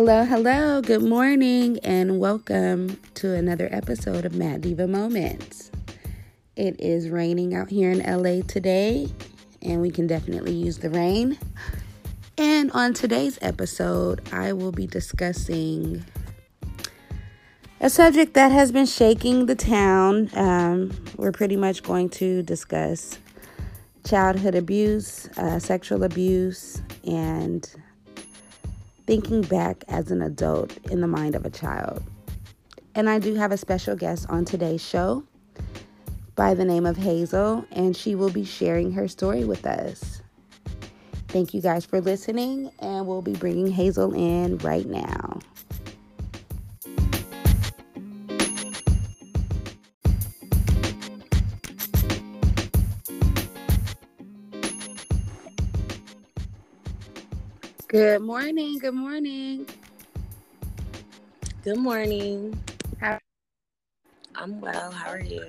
Hello, hello, good morning, and welcome to another episode of Mad Diva Moments. It is raining out here in LA today, and we can definitely use the rain. And on today's episode, I will be discussing a subject that has been shaking the town. Um, we're pretty much going to discuss childhood abuse, uh, sexual abuse, and thinking back as an adult in the mind of a child. And I do have a special guest on today's show by the name of Hazel, and she will be sharing her story with us. Thank you guys for listening, and we'll be bringing Hazel in right now. Good morning. Good morning. Good morning. How- I'm well. How are you?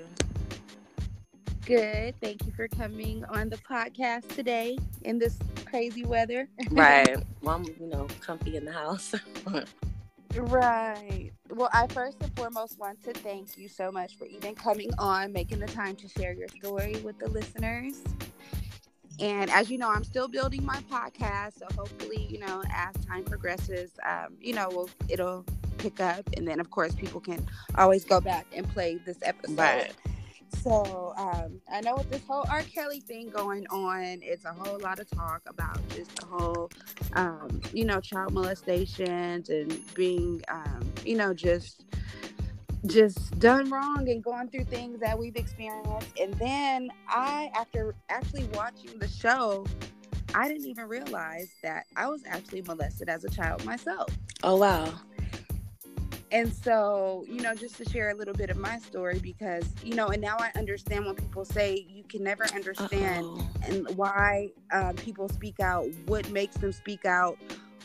Good. Thank you for coming on the podcast today in this crazy weather. Right. well, I'm, you know, comfy in the house. right. Well, I first and foremost want to thank you so much for even coming on, making the time to share your story with the listeners. And as you know, I'm still building my podcast. So hopefully, you know, as time progresses, um, you know, we'll, it'll pick up. And then, of course, people can always go back and play this episode. Right. So um, I know with this whole R. Kelly thing going on, it's a whole lot of talk about just the whole, um, you know, child molestations and being, um, you know, just just done wrong and going through things that we've experienced. And then I, after actually watching the show, I didn't even realize that I was actually molested as a child myself. Oh, wow. And so, you know, just to share a little bit of my story because, you know, and now I understand when people say you can never understand Uh-oh. and why uh, people speak out, what makes them speak out,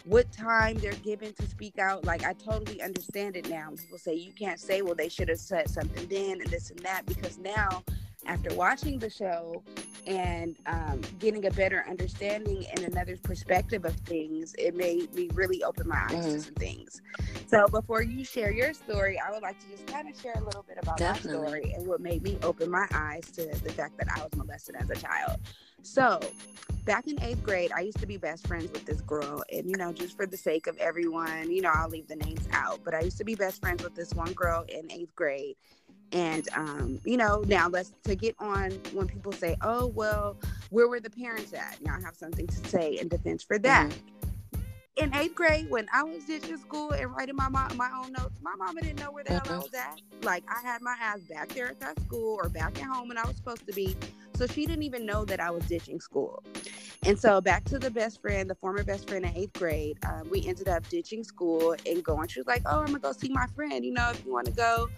what time they're given to speak out. Like, I totally understand it now. People say you can't say, well, they should have said something then and this and that, because now, after watching the show and um, getting a better understanding and another perspective of things, it made me really open my eyes to Mhm. some things. So, before you share your story, I would like to just kind of share a little bit about Definitely. my story and what made me open my eyes to the fact that I was molested as a child. So, back in eighth grade, I used to be best friends with this girl. And, you know, just for the sake of everyone, you know, I'll leave the names out. But I used to be best friends with this one girl in eighth grade. And, um, you know, now let's to get on when people say, oh, well, where were the parents at? Now I have something to say in defense for that. In eighth grade, when I was ditching school and writing my mo- my own notes, my mama didn't know where the hell I Mhm. was at. Like I had my ass back there at that school or back at home when I was supposed to be. So she didn't even know that I was ditching school. And so back to the best friend, the former best friend in eighth grade, um, we ended up ditching school and going. She was like, "Oh, I'm gonna go see my friend. You know, if you want to go."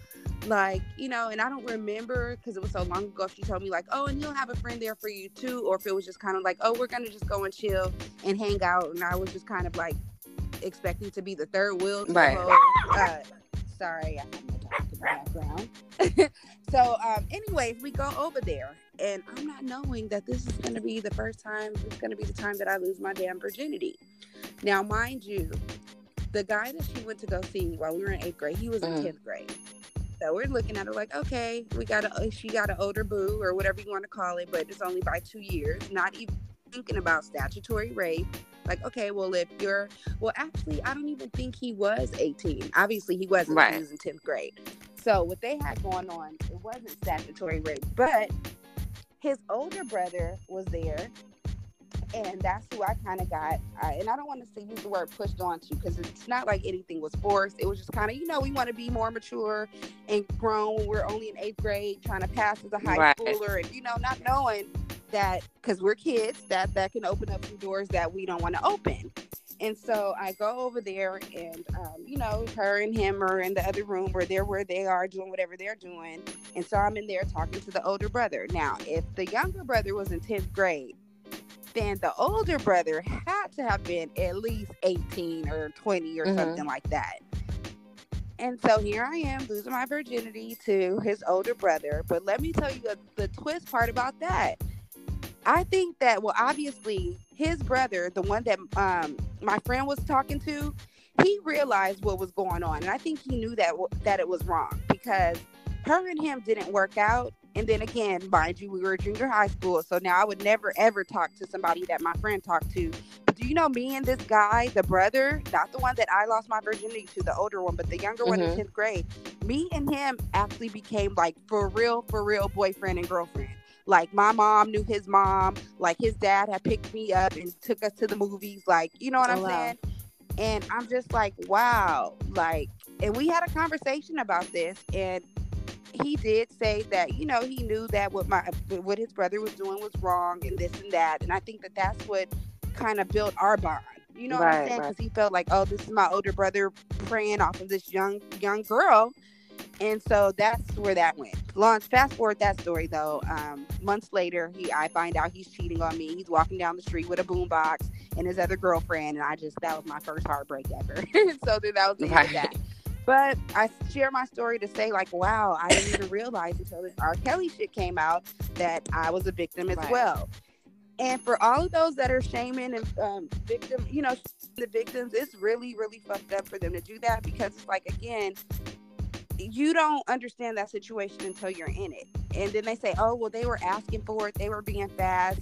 Like, you know, and I don't remember because it was so long ago. If she told me like, "Oh, and you'll have a friend there for you too," or if it was just kind of like, "Oh, we're gonna just go and chill and hang out," and I was just kind of like expecting to be the third wheel. To Right. Whole, uh, sorry, I have my dog in the background. so, um, anyways, we go over there, and I'm not knowing that this is going to be the first time. This is going to be the time that I lose my damn virginity. Now, mind you, the guy that she went to go see while we were in eighth grade, he was in Mhm. tenth grade. So we're looking at her like, okay, we got a uh, she got an older boo or whatever you want to call it, but it's only by two years. Not even thinking about statutory rape. Like, okay, well, if you're, well, actually, I don't even think he was 18. Obviously, he wasn't. Right. He was in 10th grade. So what they had going on, it wasn't statutory rape, but his older brother was there. And that's who I kind of got. Uh, and I don't want to say use the word pushed onto because it's not like anything was forced. It was just kind of, you know, we want to be more mature and grown we're only in eighth grade, trying to pass as a high Right. schooler, and you know, not knowing that because we're kids that that can open up some doors that we don't want to open. And so I go over there, and um, you know, her and him are in the other room where they're where they are doing whatever they're doing. And so I'm in there talking to the older brother. Now, if the younger brother was in tenth grade, then the older brother had to have been at least 18 or 20 or Mhm. something like that. And so here I am losing my virginity to his older brother. But let me tell you the, the twist part about that. I think that, well, obviously, his brother, the one that um, my friend was talking to, he realized what was going on, and I think he knew that that it was wrong because her and him didn't work out. And then again, mind you, we were junior high school, so now I would never ever talk to somebody that my friend talked to. But do you know me and this guy, the brother, not the one that I lost my virginity to, the older one, but the younger mm-hmm. one in mm-hmm. tenth grade? Me and him actually became like for real, for real boyfriend and girlfriend. Like my mom knew his mom. Like his dad had picked me up and took us to the movies. Like you know what oh, I'm wow. saying? And I'm just like, wow. Like, and we had a conversation about this, and he did say that you know he knew that what my what his brother was doing was wrong and this and that, and I think that that's what kind of built our bond. You know right, what I'm saying? Because right. he felt like, oh, this is my older brother preying off of this young young girl, and so that's where that went. Launch. Fast forward that story though. Um, months later, he I find out he's cheating on me. He's walking down the street with a boombox and his other girlfriend, and I just that was my first heartbreak ever. so then that was the right. end of that. But I share my story to say, like, wow, I didn't even realize until this R. Kelly shit came out that I was a victim as right. well. And for all of those that are shaming and um, victim, you know, the victims, it's really, really fucked up for them to do that because it's like, again, you don't understand that situation until you're in it. And then they say, oh, well, they were asking for it, they were being fast.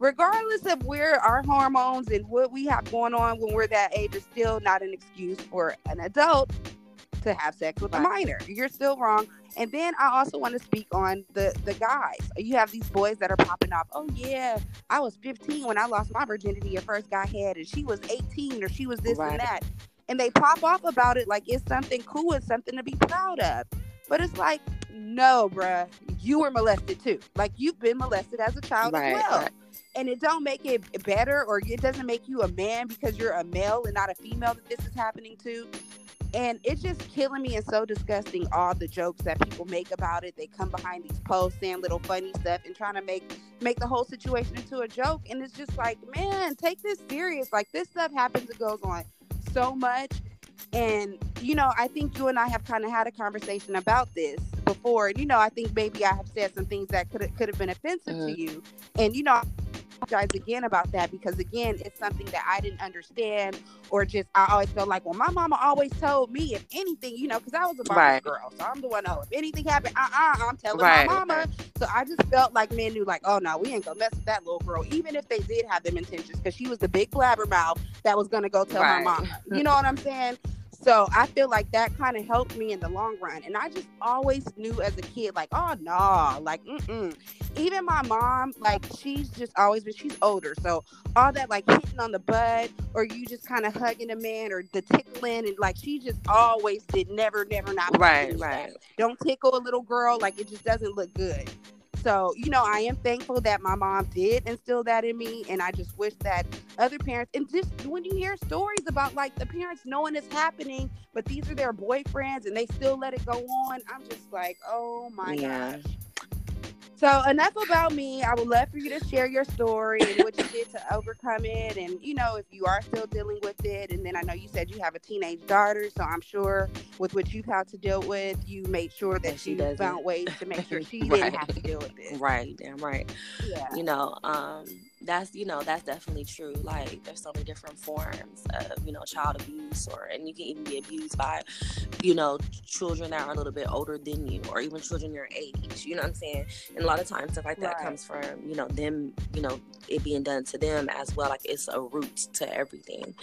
Regardless of where our hormones and what we have going on when we're that age is still not an excuse for an adult to have sex with a minor. You're still wrong. And then I also want to speak on the the guys. You have these boys that are popping off. Oh yeah, I was 15 when I lost my virginity. Your first guy had, and she was 18, or she was this right. and that and they pop off about it like it's something cool, it's something to be proud of. But it's like, no, bruh, you were molested too. Like you've been molested as a child right, as well. Right. And it don't make it better or it doesn't make you a man because you're a male and not a female that this is happening to. And it's just killing me and so disgusting all the jokes that people make about it. They come behind these posts saying little funny stuff and trying to make make the whole situation into a joke. And it's just like, man, take this serious. Like this stuff happens, it goes on so much. And, you know, I think you and I have kind of had a conversation about this before. And, you know, I think maybe I have said some things that could could have been offensive mm-hmm. to you. And, you know, apologize again about that because again it's something that i didn't understand or just i always felt like well my mama always told me if anything you know because i was a right. girl so i'm the one oh if anything happened uh-uh i'm telling right. my mama so i just felt like men knew like oh no we ain't gonna mess with that little girl even if they did have them intentions because she was the big blabbermouth that was gonna go tell right. my mama you know what i'm saying so I feel like that kind of helped me in the long run. And I just always knew as a kid, like, oh no, nah, like, mm-mm. Even my mom, like, she's just always been, she's older. So all that like hitting on the butt or you just kind of hugging a man or the tickling and like she just always did never, never not right, right. Don't tickle a little girl, like it just doesn't look good. So, you know, I am thankful that my mom did instill that in me. And I just wish that other parents, and just when you hear stories about like the parents knowing it's happening, but these are their boyfriends and they still let it go on, I'm just like, oh my yeah. gosh. So enough about me. I would love for you to share your story and what you did to overcome it, and you know if you are still dealing with it. And then I know you said you have a teenage daughter, so I'm sure with what you've had to deal with, you made sure that she you found ways to make sure she right. didn't have to deal with it. Right, damn right. Yeah. You know, um, that's you know that's definitely true like there's so many different forms of you know child abuse or and you can even be abused by you know children that are a little bit older than you or even children your age you know what i'm saying and a lot of times stuff like that right. comes from you know them you know it being done to them as well like it's a root to everything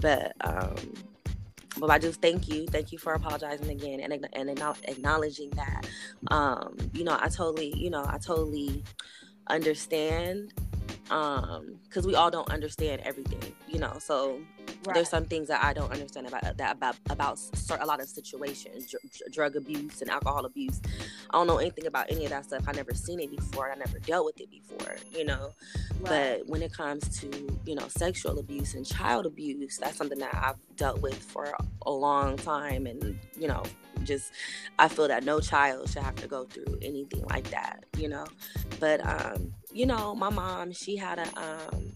but um but I just thank you, thank you for apologizing again and and acknowledging that. Um, you know, I totally, you know, I totally understand um because we all don't understand everything you know so right. there's some things that i don't understand about that about about a lot of situations dr- drug abuse and alcohol abuse i don't know anything about any of that stuff i never seen it before i never dealt with it before you know right. but when it comes to you know sexual abuse and child abuse that's something that i've dealt with for a long time and you know just i feel that no child should have to go through anything like that you know but um you know, my mom, she had a um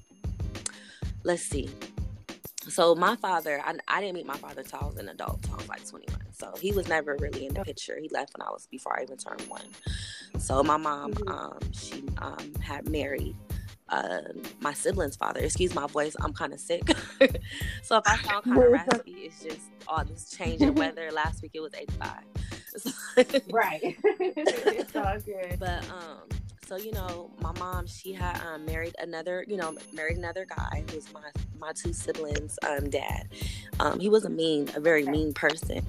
let's see. So my father, I, I didn't meet my father till I was an adult, till I was like 21. So he was never really in the picture. He left when I was before I even turned one. So my mom, mm-hmm. um, she um had married uh, my sibling's father. Excuse my voice, I'm kind of sick. so if I sound kind of raspy, it's just all this change in weather. Last week it was 85. right. it's all good. But um, so you know, my mom she had um, married another, you know, married another guy who was my my two siblings' um, dad. Um, he was a mean, a very okay. mean person.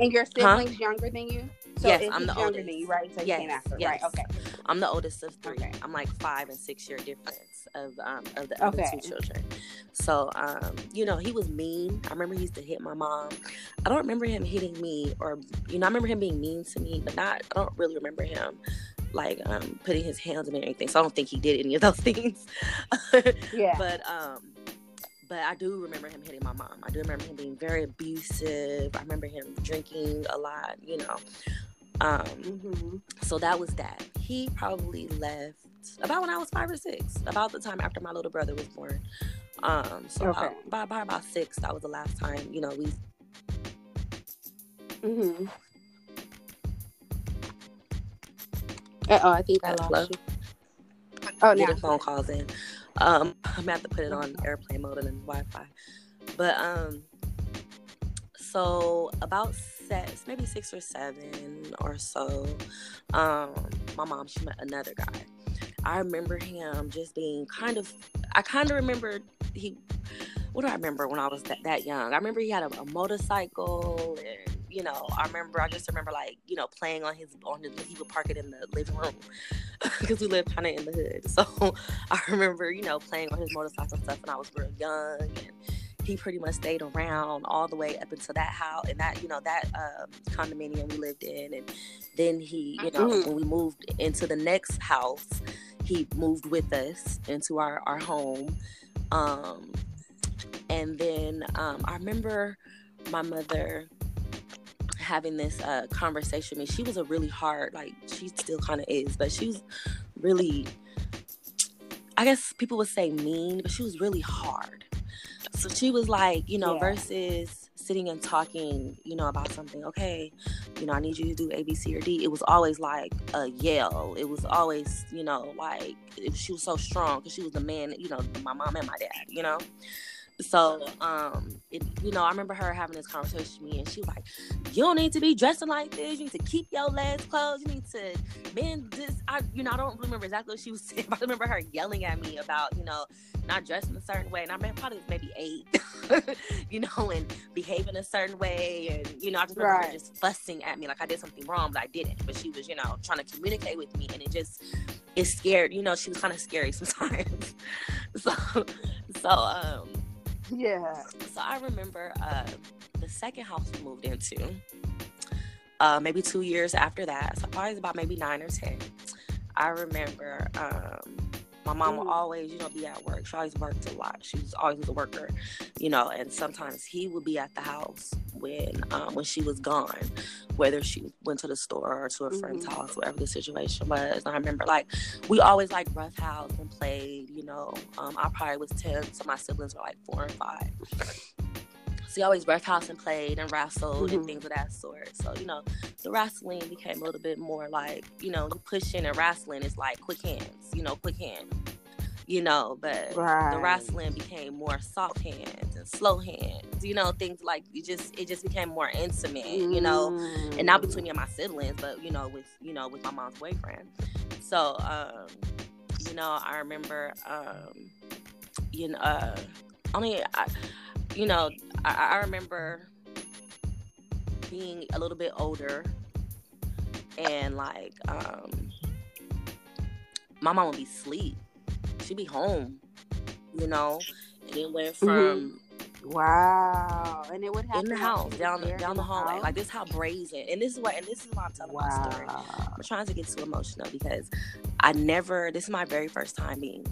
And your siblings huh? younger than you? So yes, I'm the oldest. Than you, right? So yes, after, yes. right? Okay. I'm the oldest of three. Okay. I'm like five and six year difference of um of the other okay. two children. So um, you know, he was mean. I remember he used to hit my mom. I don't remember him hitting me or you know, I remember him being mean to me, but not I don't really remember him like um putting his hands me or anything. So I don't think he did any of those things. yeah. But um but I do remember him hitting my mom. I do remember him being very abusive. I remember him drinking a lot, you know. Um, mm-hmm. So that was that. He probably left about when I was five or six, about the time after my little brother was born. Um, so okay. about, by, by about six, that was the last time, you know, we. Mm-hmm. Oh, I think I lost Hello? you. Oh, now. Getting phone calls in. Um, I'm gonna have to put it on airplane mode and then Wi-Fi. But um, so about six, maybe six or seven or so, um, my mom she met another guy. I remember him just being kind of. I kind of remember he. What do I remember when I was that, that young? I remember he had a, a motorcycle and you know, I remember, I just remember like, you know, playing on his, on his, he would park it in the living room because we lived kind of in the hood. So I remember, you know, playing on his motorcycle and stuff when I was real young and he pretty much stayed around all the way up until that house and that, you know, that um, condominium we lived in. And then he, you know, mm-hmm. when we moved into the next house, he moved with us into our, our home. Um, and then um, I remember my mother having this uh, conversation with me. She was a really hard, like she still kind of is, but she was really, I guess people would say mean, but she was really hard. So she was like, you know, yeah. versus sitting and talking, you know, about something. Okay, you know, I need you to do A, B, C, or D. It was always like a yell. It was always, you know, like it, she was so strong because she was the man, you know, my mom and my dad, you know. So, um, it, you know, I remember her having this conversation with me, and she was like, "You don't need to be dressing like this. You need to keep your legs closed. You need to man this." I, you know, I don't remember exactly what she was saying, but I remember her yelling at me about, you know, not dressing a certain way, and I mean, probably maybe eight, you know, and behaving a certain way, and you know, I just remember right. her just fussing at me like I did something wrong, but I didn't. But she was, you know, trying to communicate with me, and it just it scared. You know, she was kind of scary sometimes. so, so um yeah. So I remember uh, the second house we moved into, uh, maybe two years after that. So probably about maybe nine or ten. I remember um, my mom would always, you know, be at work. She always worked a lot. She was always a worker, you know. And sometimes he would be at the house when um, when she was gone, whether she went to the store or to a friend's mm-hmm. house, whatever the situation was. And I remember like we always like rough house and played. You know, um, I probably was ten, so my siblings were like four and five. So always rough house and played and wrestled mm-hmm. and things of that sort. So, you know, the wrestling became a little bit more like, you know, pushing and wrestling is like quick hands, you know, quick hands you know, but right. the wrestling became more soft hands and slow hands, you know, things like it just it just became more intimate, mm. you know, and not between me and my siblings, but you know, with you know, with my mom's boyfriend. So, um, you know, I remember um, you know, uh, only I, you know, I, I remember being a little bit older and like um my mom would be asleep she'd be home, you know. And it went mm-hmm. from mm-hmm. wow, and it would happen in the house down the down the hallway. House? Like this, how brazen. And this is what, and this is why I'm telling wow. my story. I'm trying to get too emotional because I never. This is my very first time being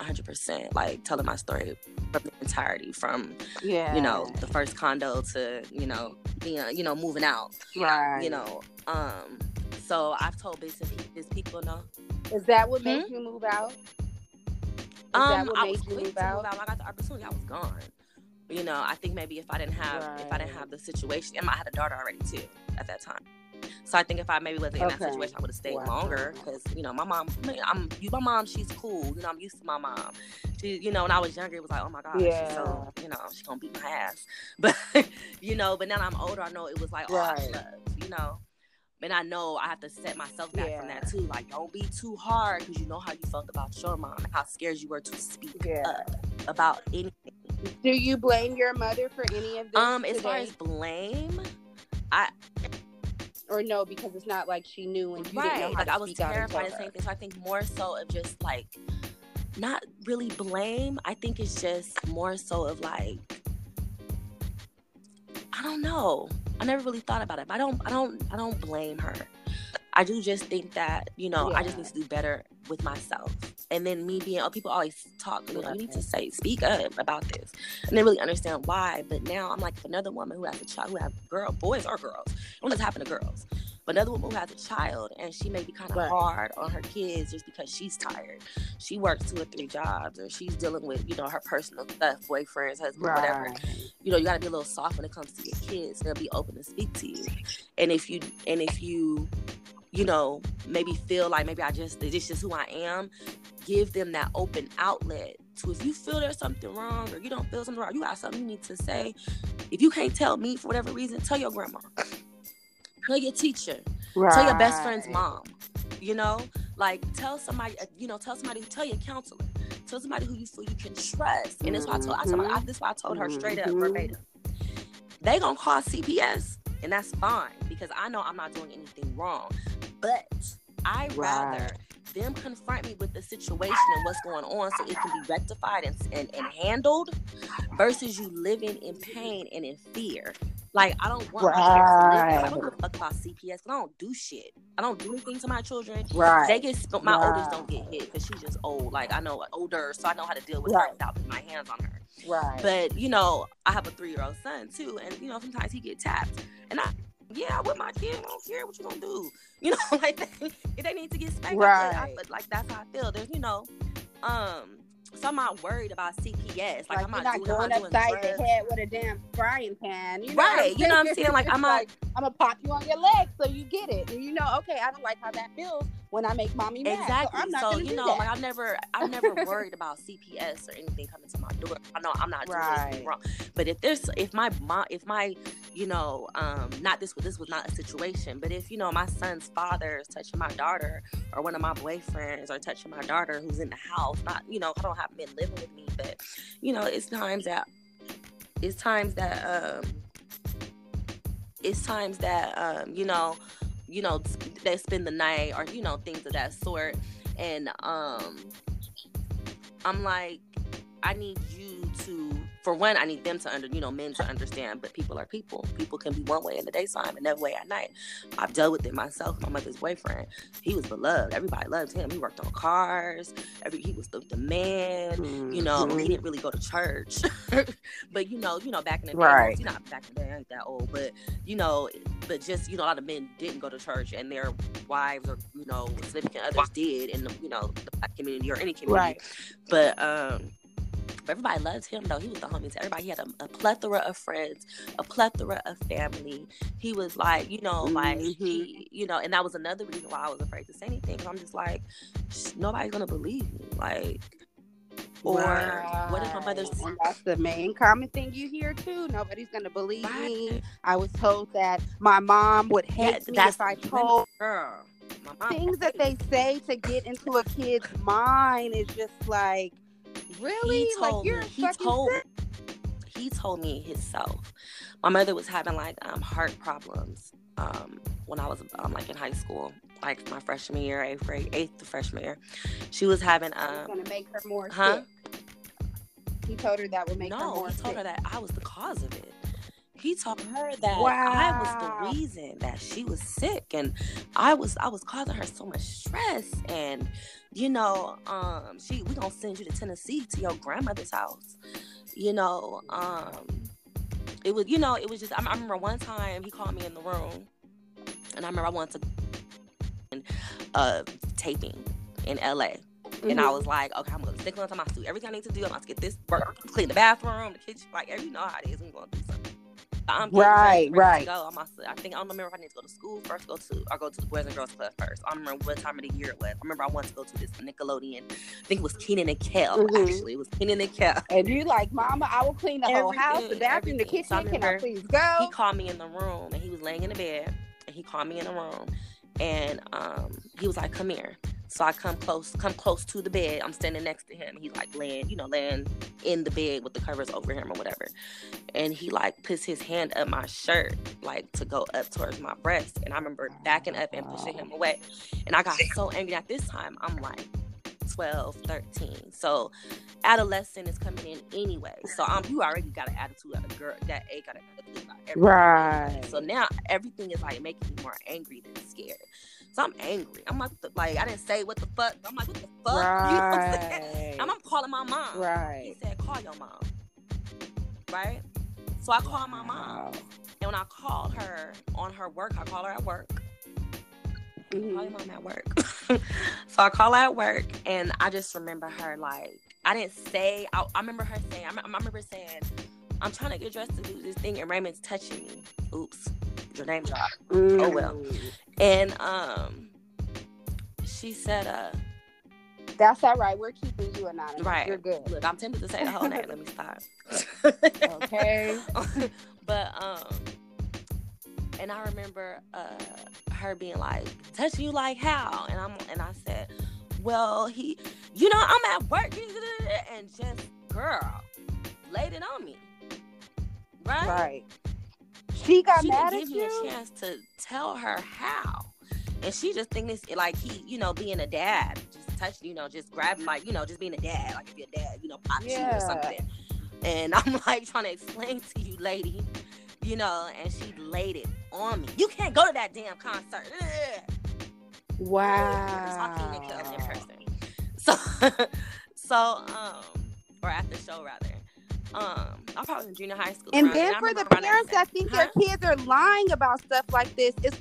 100 percent like telling my story from the entirety from yeah you know the first condo to you know being you know moving out right you know um so I've told bits and pieces people know. Is that what hmm? made you move out? um, I was quick to move out. I got the opportunity. I was gone. You know, I think maybe if I didn't have right. if I didn't have the situation, and I had a daughter already too at that time. So I think if I maybe wasn't okay. in that situation, I would have stayed wow. longer because you know my mom. I'm you. My mom, she's cool. You know, I'm used to my mom. She, you know, when I was younger, it was like, oh my god, yeah. so you know, she's gonna beat my ass. But you know, but now I'm older, I know it was like, oh, right. love, you know. And I know I have to set myself back yeah. from that too. Like, don't be too hard because you know how you felt about your mom how scared you were to speak yeah. up about anything. Do you blame your mother for any of this? Um, as today? far as blame, I or no, because it's not like she knew and you right. didn't know how like I was terrified of saying things. So I think more so of just like not really blame. I think it's just more so of like I don't know. I never really thought about it. But I don't I don't I don't blame her. I do just think that, you know, yeah. I just need to do better with myself. And then me being, oh, people always talk, you know, you need to say, speak up about this. And they really understand why. But now I'm like, another woman who has a child, who has girl, boys or girls, it just happen to girls. But another woman who has a child and she may be kind of right. hard on her kids just because she's tired. She works two or three jobs or she's dealing with, you know, her personal stuff, boyfriends, husband, right. whatever. You know, you gotta be a little soft when it comes to your kids. They'll be open to speak to you. And if you and if you you know, maybe feel like maybe I just this is just who I am, give them that open outlet to if you feel there's something wrong or you don't feel something wrong, you got something you need to say. If you can't tell me for whatever reason, tell your grandma. Tell your teacher. Right. Tell your best friend's mom. You know? Like tell somebody uh, you know, tell somebody, tell your counselor. Tell somebody who you feel you can trust. And that's why I told I told mm-hmm. I, this why I told her straight up mm-hmm. verbatim. They gonna call CPS and that's fine because I know I'm not doing anything wrong. But I right. rather them confront me with the situation and what's going on so it can be rectified and, and, and handled versus you living in pain and in fear. Like I don't want right. my kids to live. I don't give a fuck about CPS. I don't do shit. I don't do anything to my children. Right. They get my right. oldest don't get hit because she's just old. Like I know older, so I know how to deal with right. her without putting my hands on her. Right. But you know, I have a three year old son too, and you know sometimes he get tapped, and I yeah, with my kid, I don't care what you gonna do. You know, like they, they need to get spanked. Right. I, like that's how I feel. There's, you know, um, so I'm not worried about CPS. Like, like I'm not, not doing, going upside the head with a damn frying pan. You know right. You know what I'm saying? Like I'm like, I'm gonna pop you on your leg so you get it. And you know, okay, I don't like how that feels when I make mommy mad. Exactly. So, so you know, that. like I've never I've never worried about CPS or anything coming to my door. I know I'm not doing right. anything wrong. But if there's if my mom if my you know, um, not this this was not a situation, but if you know my son's father is touching my daughter or one of my boyfriends are touching my daughter who's in the house, not you know, I don't have men living with me, but you know, it's times that it's times that um it's times that um, you know, you know, they spend the night or you know things of that sort, and um, I'm like, I need you to for one, I need them to under, you know, men to understand. But people are people. People can be one way in the daytime, another way at night. I've dealt with it myself. My mother's boyfriend, he was beloved. Everybody loved him. He worked on cars. Every he was the, the man. Mm-hmm. You know, he didn't really go to church. but you know, you know, back in the day, right. you not back in the day, I ain't that old. But you know, but just you know, a lot of men didn't go to church, and their wives or you know, significant others did in the you know the black community or any community. Right. But um everybody loves him though. He was the homie to everybody. He had a, a, plethora of friends, a plethora of family. He was like, you know, like mm-hmm. he, you know, and that was another reason why I was afraid to say anything. I'm just like, nobody's gonna believe me. Like, or right. what if my mother's and that's the main common thing you hear too nobody's gonna believe right. me i was told that my mom would hate yeah, me that's if i told girl things that they say to get into a kid's mind is just like Really? He told like you're me, he told sick? he told me himself. My mother was having like um, heart problems um, when I was um, like in high school, like my freshman year, eighth grade, eighth to freshman year. She was having um. Gonna make her more huh? sick. He told her that would make no, her more No, he told sick. her that I was the cause of it. He told her that wow. I was the reason that she was sick, and I was I was causing her so much stress and you know, um, she we gonna send you to Tennessee to your grandmother's house. You know, um, it was you know it was just I, I remember one time he called me in the room, and I remember I wanted to uh taping in LA. Mm-hmm. And I mm-hmm. was like, okay, I'm gonna stick onto my suit. Everything I need to do, I'm gonna get this work, clean the bathroom, the kitchen, like you know how it is. We're gonna do something. I'm right, right. go. I'm also, I think I don't remember if I need to go to school first, go to or go to the Boys and Girls Club first. I don't remember what time of the year it was. I remember I wanted to go to this Nickelodeon. I think it was Kenan and Kel. Mm-hmm. Actually, it was Kenan and Kel. And you like, Mama, I will clean the everything, whole house, the bathroom, the kitchen. So I Can I please go? He called me in the room, and he was laying in the bed, and he called me in the room, and um, he was like, "Come here." So I come close, come close to the bed. I'm standing next to him. He's like laying, you know, laying in the bed with the covers over him or whatever. And he like puts his hand up my shirt, like to go up towards my breast. And I remember backing up and pushing him away. And I got so angry at this time. I'm like 12, 13. So adolescent is coming in anyway. So um, you already got an attitude of a girl that A got an attitude about everything. Right. So now everything is like making me more angry than scared. So I'm angry. I'm like, like I didn't say what the fuck. I'm like, what the fuck? Right. You know what I'm saying? I'm, I'm calling my mom. Right. He said, call your mom. Right. So I called my mom, and when I called her on her work, I called her at work. Mm-hmm. Call your mom at work. so I call her at work, and I just remember her like I didn't say. I, I remember her saying. I, I remember saying, "I'm trying to get dressed to do this thing, and Raymond's touching me." Oops your name drop. Mm. Oh well. And um she said uh that's all right. We're keeping you anonymous. Right. You're good. Look, I'm tempted to say the whole name. Let me stop. okay. but um and I remember uh her being like, touching you like how? And I'm and I said, Well, he you know, I'm at work and just girl, laid it on me. Right? Right. She got she mad didn't at give you. me a chance to tell her how, and she just think this like he, you know, being a dad, just touch, you know, just grabbing like, you know, just being a dad, like if your dad, you know, pops yeah. you or something. And I'm like trying to explain to you, lady, you know, and she laid it on me. You can't go to that damn concert. Ugh. Wow. Talking in person. So, so, um, or at the show rather um I probably in junior high school. And then for the parents that think huh? their kids are lying about stuff like this, it's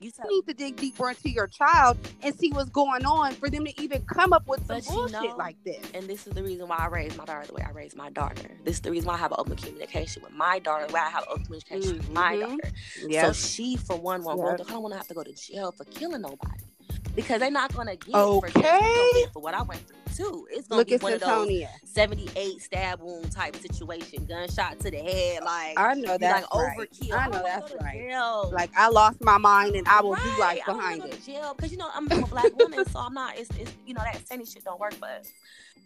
you need to dig deeper into your child and see what's going on for them to even come up with some bullshit you know, like this. And this is the reason why I raised my daughter the way I raised my daughter. This is the reason why I have open communication with my daughter, why I have open communication mm-hmm. with my mm-hmm. daughter. Yes. So she, for one, won't go. I don't want to have to go to jail for killing nobody because they're not gonna get okay. for, for what I went through too. It's gonna Look be one Santonia. of those seventy-eight stab wound type situation, gunshot to the head. Like I know that's like right. overkill. I know that's right. Jail. Like I lost my mind and I will right. do life behind it. jail because you know I'm a black woman, so I'm not. It's, it's you know that sandy shit don't work for us.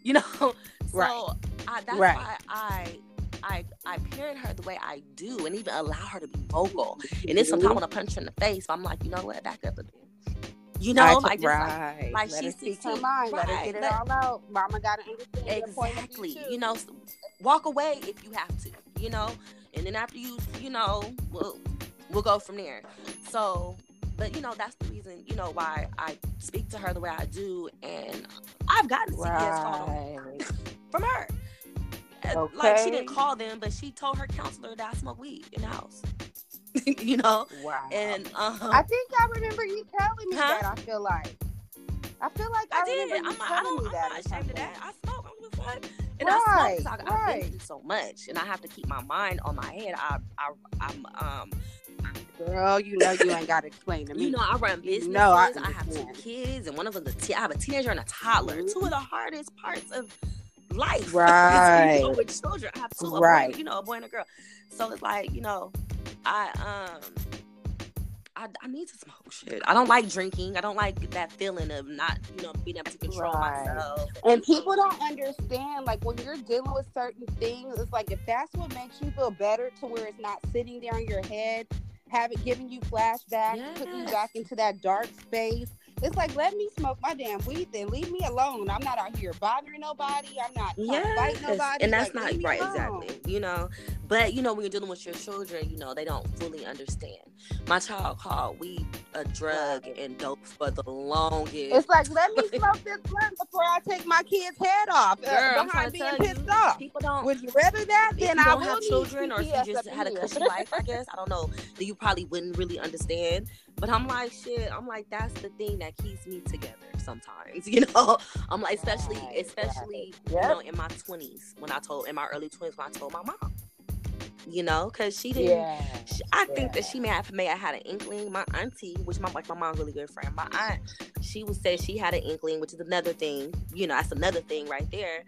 You know, so right. I, that's right. why I. I, I parent her the way I do and even allow her to be vocal. And then sometimes mm-hmm. I want to punch her in the face. But I'm like, you know what? Back up a bit. You know, I like, right. like, like Let she's speak her mind. Right. Let her get it all out. Mama got to understand exactly. You know, walk away if you have to. You know, and then after you, you know, we'll we'll go from there. So, but you know, that's the reason. You know why I speak to her the way I do, and I've gotten CPS right. call from her. Okay. Like she didn't call them, but she told her counselor that I smoke weed in the house. you know. Wow. And um, I think I remember you telling me huh? that. I feel like. I feel like I, I did. I'm not, I don't, I'm not ashamed of that. I smoke. I'm just like, and right, I smoke. I, right. I've been through so much, and I have to keep my mind on my head. I, I, I'm, um. Girl, you know you ain't got to explain to me. You know I run business. No, I, I, have two kids, and one of them, I have a teenager and a toddler. Mm-hmm. Two of the hardest parts of life. Right. you know, with children, I have two. Right. Boy, you know, a boy and a girl. So it's like you know, I um I, I need to smoke shit. I don't like drinking. I don't like that feeling of not, you know, being able to control right. myself. And people don't understand, like when you're dealing with certain things, it's like if that's what makes you feel better to where it's not sitting there in your head, having giving you flashbacks, yes. putting you back into that dark space. It's like let me smoke my damn weed then leave me alone. I'm not out here bothering nobody. I'm not yes. fighting nobody. And that's like, not right, exactly. You know, but you know, when you're dealing with your children, you know, they don't fully understand. My child called weed a drug right. and dope for the longest. It's like let me smoke this blunt before I take my kid's head off. Uh, Girl, uh, behind being pissed you, off. People don't. Would you rather that than I don't have children, or if you just had a cushy life? I guess I don't know. That you probably wouldn't really understand. But I'm like, shit. I'm like, that's the thing that keeps me together. Sometimes, you know. I'm like, especially, especially, you know, in my 20s when I told, in my early 20s when I told my mom you know, because she didn't. Yeah. She, I yeah. think that she may have may have had an inkling. My auntie, which my like my mom's really good friend, my aunt, she would say she had an inkling, which is another thing. You know, that's another thing right there.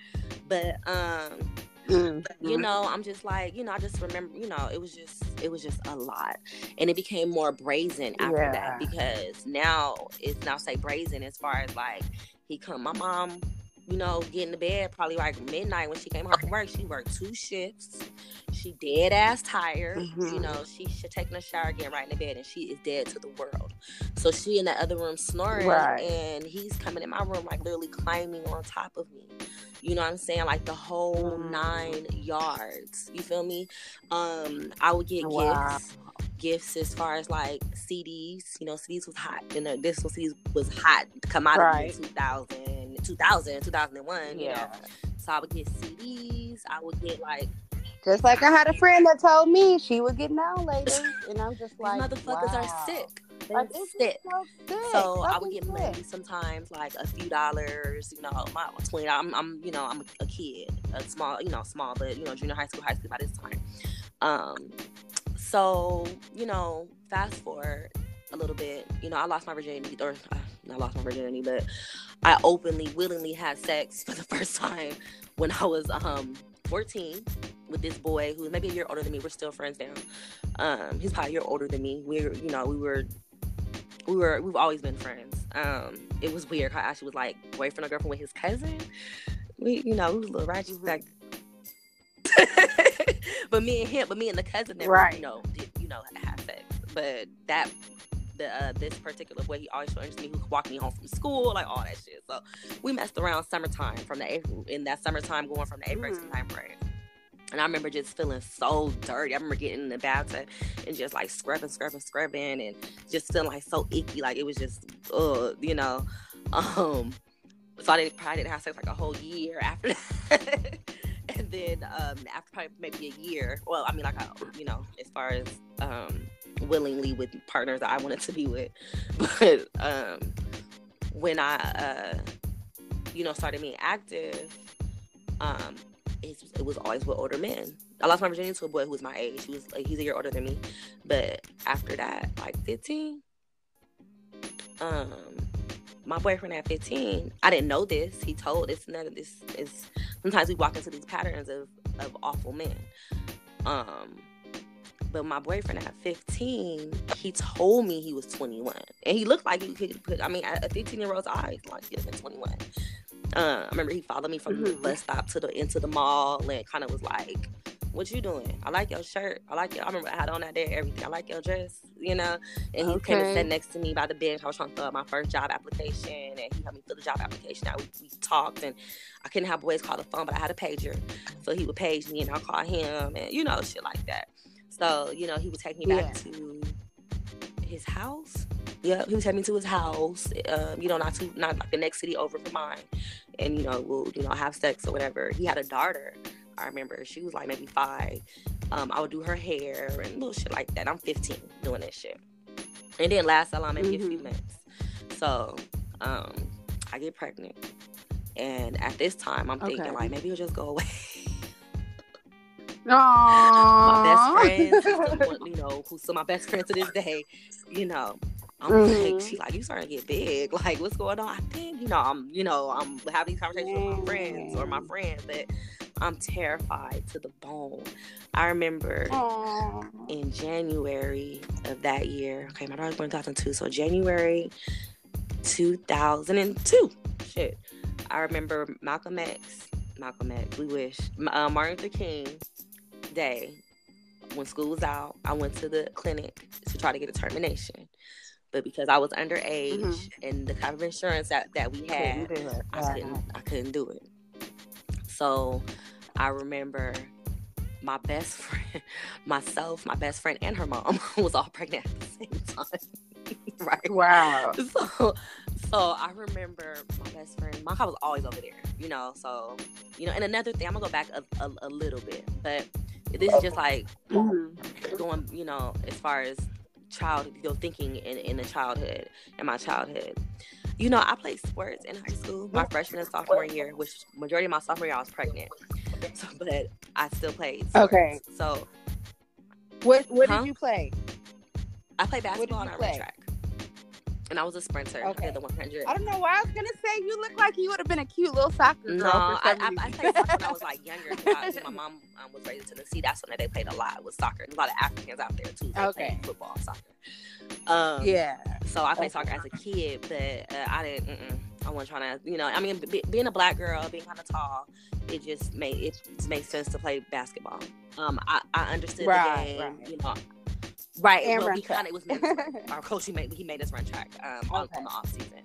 But um, mm-hmm. but, you know, I'm just like, you know, I just remember, you know, it was just it was just a lot, and it became more brazen after yeah. that because now it's now say brazen as far as like he come, my mom you know, getting to bed probably like midnight when she came home from work. She worked two shifts. She dead ass tired. Mm-hmm. You know, she should taking a shower, getting right in the bed, and she is dead to the world. So she in the other room snoring, right. and he's coming in my room like literally climbing on top of me. You know what I'm saying? Like the whole mm. nine yards. You feel me? Um, I would get wow. gifts gifts as far as like CDs. You know, CDs was hot. You know, this was CDs was hot come out right. of 2000 2000, 2001, yeah. you know. So I would get CDs. I would get like. Just like I had a friend that told me she would get now ladies, and I'm just like, motherfuckers wow. are sick. They're like, sick. So, sick. so I would get sick. money sometimes, like a few dollars. You know, my twenty. I'm, I'm, you know, I'm a kid, a small, you know, small, but you know, junior high school, high school by this time. Um, so you know, fast forward a little bit. You know, I lost my virginity, or uh, I lost my virginity, but I openly, willingly had sex for the first time when I was um 14 with this boy who's maybe a year older than me. We're still friends now. Um, he's probably a year older than me. We're, you know, we were, we were, we've always been friends. Um, it was weird. I actually was like boyfriend or girlfriend with his cousin. We, you know, we was a little ratchet back. but me and him, but me and the cousin never, right. you know, did, you know, have sex. But that the uh, this particular boy. He always showed me who walked me home from school, like all that shit. So we messed around summertime from the April in that summertime going from the April mm-hmm. time frame. And I remember just feeling so dirty. I remember getting in the bathtub and just like scrubbing, scrubbing, scrubbing, and just feeling like so icky. Like it was just, uh, you know. Um, so I didn't probably didn't have sex like a whole year after that. And then um, after probably maybe a year, well, I mean, like I, you know, as far as um, willingly with partners that I wanted to be with. But um, when I, uh, you know, started being active, um, it, it was always with older men. I lost my virginity to a boy who was my age. He was like he's a year older than me. But after that, like 15, um, my boyfriend at 15, I didn't know this. He told this none of this is sometimes we walk into these patterns of of awful men. Um, but my boyfriend at 15, he told me he was 21. And he looked like he could put, I mean, a 15 year old's eyes, like he was 21. Uh, I remember he followed me from mm-hmm. the bus stop to the into the mall and kind of was like, "What you doing? I like your shirt. I like your. I remember I had on that day everything. I like your dress, you know." And he okay. came and sat next to me by the bench. I was trying to fill out my first job application, and he helped me fill the job application out. We, we talked, and I couldn't have boys call the phone, but I had a pager, so he would page me, and I'll call him, and you know, shit like that. So, you know, he would take me back yeah. to his house. Yeah, he would take me to his house. Um, you know, not too not like the next city over from mine. And, you know, we'll, you know, have sex or whatever. He had a daughter. I remember she was like maybe five. Um, I would do her hair and little shit like that. I'm 15 doing that shit. And then last salon maybe mm-hmm. a few mm-hmm. months. So um, I get pregnant. And at this time, I'm thinking okay. like maybe it'll just go away. Aww. My best friend, you know, who's still my best friend to this day, you know. I'm mm-hmm. like, she's like, you starting to get big. Like, what's going on? I think, you know, I'm, you know, I'm having these conversations with my friends or my friends but I'm terrified to the bone. I remember Aww. in January of that year. Okay, my daughter's born in 2002, so January 2002. Shit, I remember Malcolm X. Malcolm X. We wish uh, Martin Luther King day when school was out, I went to the clinic to try to get a termination. But because I was underage mm-hmm. and the kind of insurance that, that we had, couldn't I couldn't I couldn't do it. So I remember my best friend, myself, my best friend, and her mom was all pregnant at the same time. right? Wow. So so I remember my best friend, my car was always over there, you know. So, you know, and another thing, I'm gonna go back a, a, a little bit, but this is just like mm-hmm. going, you know, as far as child, you know, thinking in, in the childhood, in my childhood. You know, I played sports in high school, my freshman and sophomore year, which majority of my sophomore year I was pregnant. So, but I still played. Sports. Okay. So What What huh? did you play? I played basketball and I ran track. And I was a sprinter. Okay. I the 100. I don't know why I was gonna say you look like you would have been a cute little soccer girl. No, I, I, I, played soccer when I was like younger. I, my mom um, was raised in Tennessee. That's when they played a lot with soccer. And a lot of Africans out there too. They okay. Football, soccer. Um, yeah. So I played okay. soccer as a kid, but uh, I didn't. Mm-mm. I wasn't trying to, you know. I mean, b- being a black girl, being kind of tall, it just made it just made sense to play basketball. Um, I, I understood right, the game. Right. You know, Right. And well, we kind of was our coach. He made he made us run track um, on, on the off season.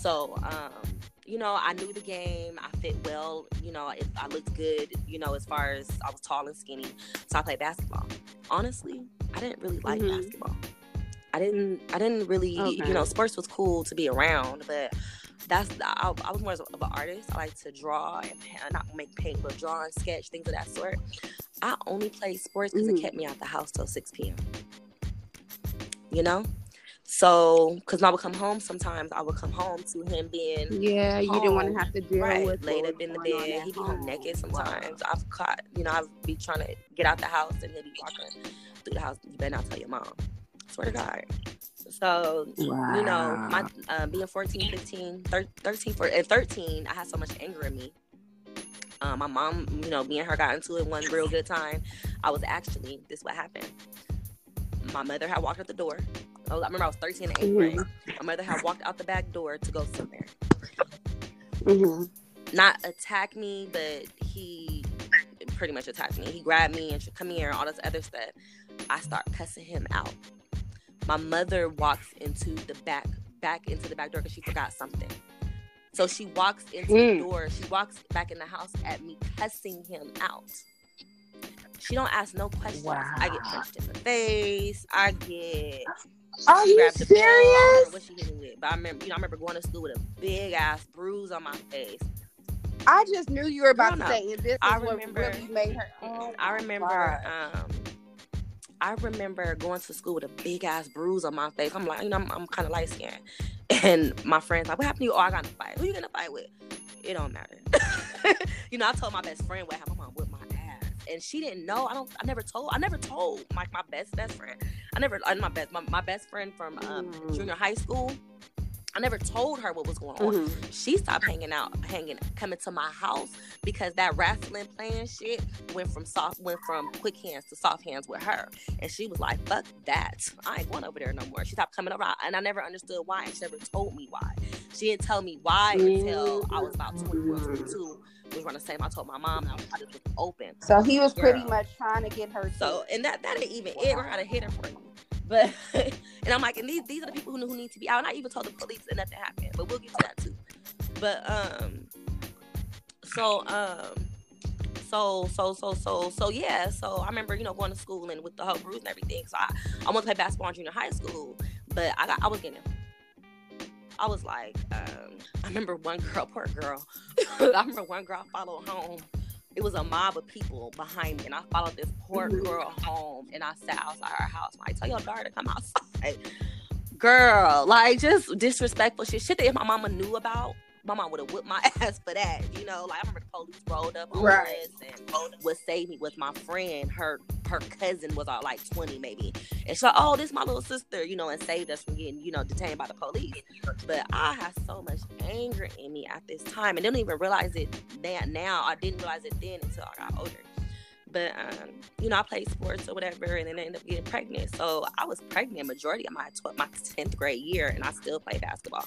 So um, you know, I knew the game. I fit well. You know, it, I looked good. You know, as far as I was tall and skinny, so I played basketball. Honestly, I didn't really like mm-hmm. basketball. I didn't. I didn't really. Okay. You know, sports was cool to be around, but that's I, I, was more of an artist. I like to draw and not make paint, but draw and sketch things of that sort. I only played sports because mm-hmm. it kept me out the house till six p.m you know? So, because I would come home sometimes, I would come home to him being yeah. You didn't want to have to deal right, with laid up in the bed. He'd be home naked sometimes. Wow. I've caught, you know, I'd be trying to get out the house and he'd be walking through the house. You better not tell your mom. Swear to God. So, wow. you know, my uh, being 14, 15, 13, 14, at 13, I had so much anger in me. Um, my mom, you know, me and her got into it one real good time. I was actually, this what happened my mother had walked out the door. I, was, I remember I was 13 and 8th grade. Mm-hmm. My mother had walked out the back door to go somewhere. Mm-hmm. Not attack me, but he pretty much attacked me. He grabbed me and said, come here, and all this other stuff. I start cussing him out. My mother walks into the back, back into the back door because she forgot something. So she walks into mm. the door. She walks back in the house at me, cussing him out. She don't ask no questions. Wow. I get punched in the face. I get. Are you serious? What she hit me with? But I remember, you know, I remember going to school with a big ass bruise on my face. I just knew you were about to say, and this I remember, really made her. Oh I remember. Um, I remember going to school with a big ass bruise on my face. I'm like, you know, I'm, I'm kind of light skinned. And my friends like, what happened to you? Oh, I got in a fight. Who you gonna fight with? It don't matter. you know, I told my best friend what happened. And she didn't know. I don't. I never told. I never told my my best best friend. I never. My best my, my best friend from um, mm. junior high school. I never told her what was going on. Mm-hmm. She stopped hanging out, hanging, coming to my house because that wrestling playing shit went from soft, went from quick hands to soft hands with her, and she was like, "Fuck that! I ain't going over there no more." She stopped coming around, and I never understood why, and she never told me why. She didn't tell me why until I was about 21, 22 was gonna say. I told my mom I, I just was open. So he was Girl. pretty much trying to get her. So and that that ain't even wow. it. We're gonna hit her for you. But and I'm like, and these these are the people who, who need to be out. And I even told the police that nothing happened. But we'll get to that too. But um, so um. So so so so so yeah. So I remember you know going to school and with the whole bruise and everything. So I I went to play basketball in junior high school, but I got I was getting I was like, um, I remember one girl, poor girl. I remember one girl followed home. It was a mob of people behind me, and I followed this poor mm-hmm. girl home, and I sat outside her house. I tell your daughter to come outside. Girl, like just disrespectful shit. Shit that if my mama knew about, my mom would have whipped my ass for that. You know, like I remember the police rolled up on right. us and what saved me was my friend. Her her cousin was all like twenty maybe, and so "Oh, this is my little sister," you know, and saved us from getting you know detained by the police. But I had so much anger in me at this time, and didn't even realize it that now. I didn't realize it then until I got older. But um, you know, I played sports or whatever, and then I ended up getting pregnant. So I was pregnant majority of my 12, my tenth grade year, and I still play basketball.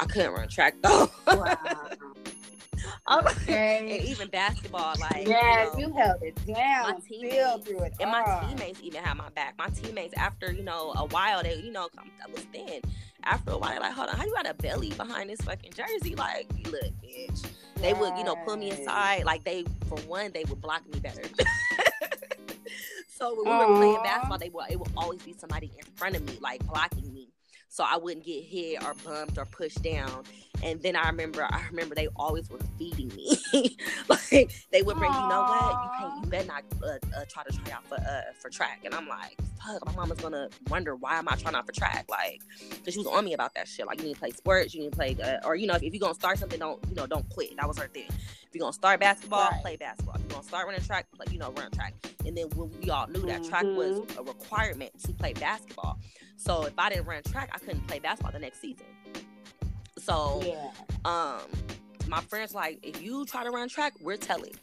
I couldn't run track though. Wow. okay. and even basketball, like yeah, you, know, you held it down. My teammates through it, and my ah. teammates even had my back. My teammates, after you know a while, they you know I was thin. After a while, like, hold on, how you got a belly behind this fucking jersey? Like, look, bitch. They would, you know, pull me aside. Like they, for one, they would block me better. so when we Aww. were playing basketball, they would it would always be somebody in front of me, like blocking me, so I wouldn't get hit or bumped or pushed down. And then I remember, I remember they always were feeding me. like they would bring, Aww. you know what, you can't, you better not uh, uh, try to try out for uh for track. And I'm like, fuck, my mama's gonna wonder why am I trying out for track? Like, cause she was on me about that shit. Like, you need to play sports, you need to play, uh, or you know, if, if you're gonna start something, don't you know, don't quit. That was her thing. If you're gonna start basketball, right. play basketball. If you're gonna start running track, play, you know, run track. And then when we all knew that mm-hmm. track was mm-hmm. a requirement to play basketball. So if I didn't run track, I couldn't play basketball the next season. So, yeah. um, my friends like, if you try to run track, we're telling.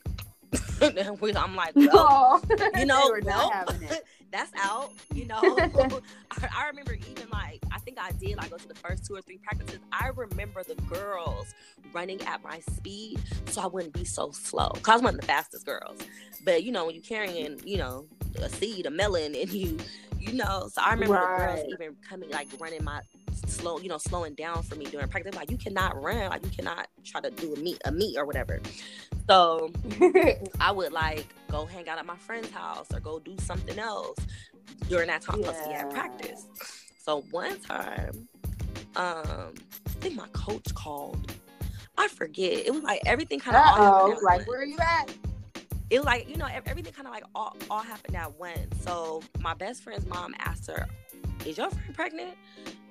I'm like, well, you know, well, that's out. You know, I, I, remember even like I think I did like go to the first two or three practices. I remember the girls running at my speed, so I wouldn't be so slow. Cause I was one of the fastest girls. But you know, when you're carrying, you know, a seed, a melon, and you, you know, so I remember right. the girls even coming like running my slow, you know, slowing down for me during practice. Like you cannot run, like you cannot try to do a meet, a meet or whatever. So I would like go hang out at my friend's house or go do something else during that time yeah. plus we had practice. So one time, um, I think my coach called. I forget. It was like everything kind of like where are you at? It was like you know everything kind of like all, all happened at once. So my best friend's mom asked her, "Is your friend pregnant?"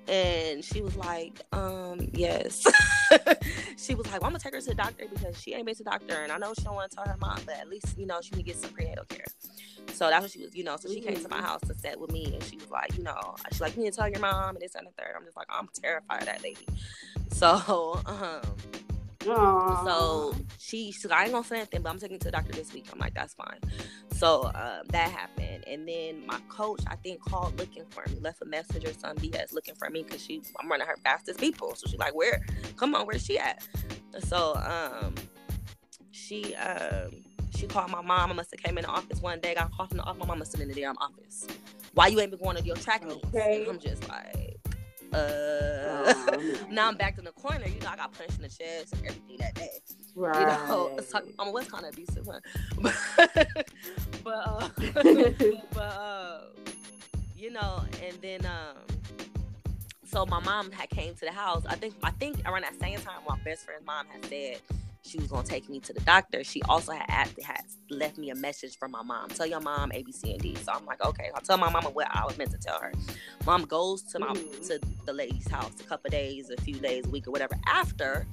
and she was like, um, yes. she was like, well, I'm gonna take her to the doctor because she ain't been to the doctor, and I know she don't want to tell her mom, but at least you know she can get some prenatal care. So that's what she was, you know. So she came to my house to sit with me, and she was like, you know, she's like, you need to tell your mom and this and the third. I'm just like, I'm terrified of that lady. So, um, Aww. So she, she's like, I ain't gonna say anything, but I'm taking to the doctor this week. I'm like, that's fine. So um, that happened, and then my coach, I think, called looking for me, left a message or some BS looking for me because she, I'm running her fastest people. So she's like, where? Come on, where's she at? So um, she um, she called my mom. I must have came in the office one day, got called from the office. My mom was sitting in the damn office. Why you ain't been going to your track meets? Okay. I'm just like, uh, oh, now I'm back in the corner. You know, I got punched in the chest and everything that day. Right. You know, so, I mean, what's kind of abusive, huh? but, uh, but uh, you know, and then um, so my mom had came to the house. I think I think around that same time, my best friend's mom had said she was gonna take me to the doctor. She also had had left me a message from my mom. Tell your mom A, B, C, and D. So I'm like, okay. I'll tell my mama what I was meant to tell her. Mom goes to my mm. to the lady's house a couple days, a few days, a week, or whatever after,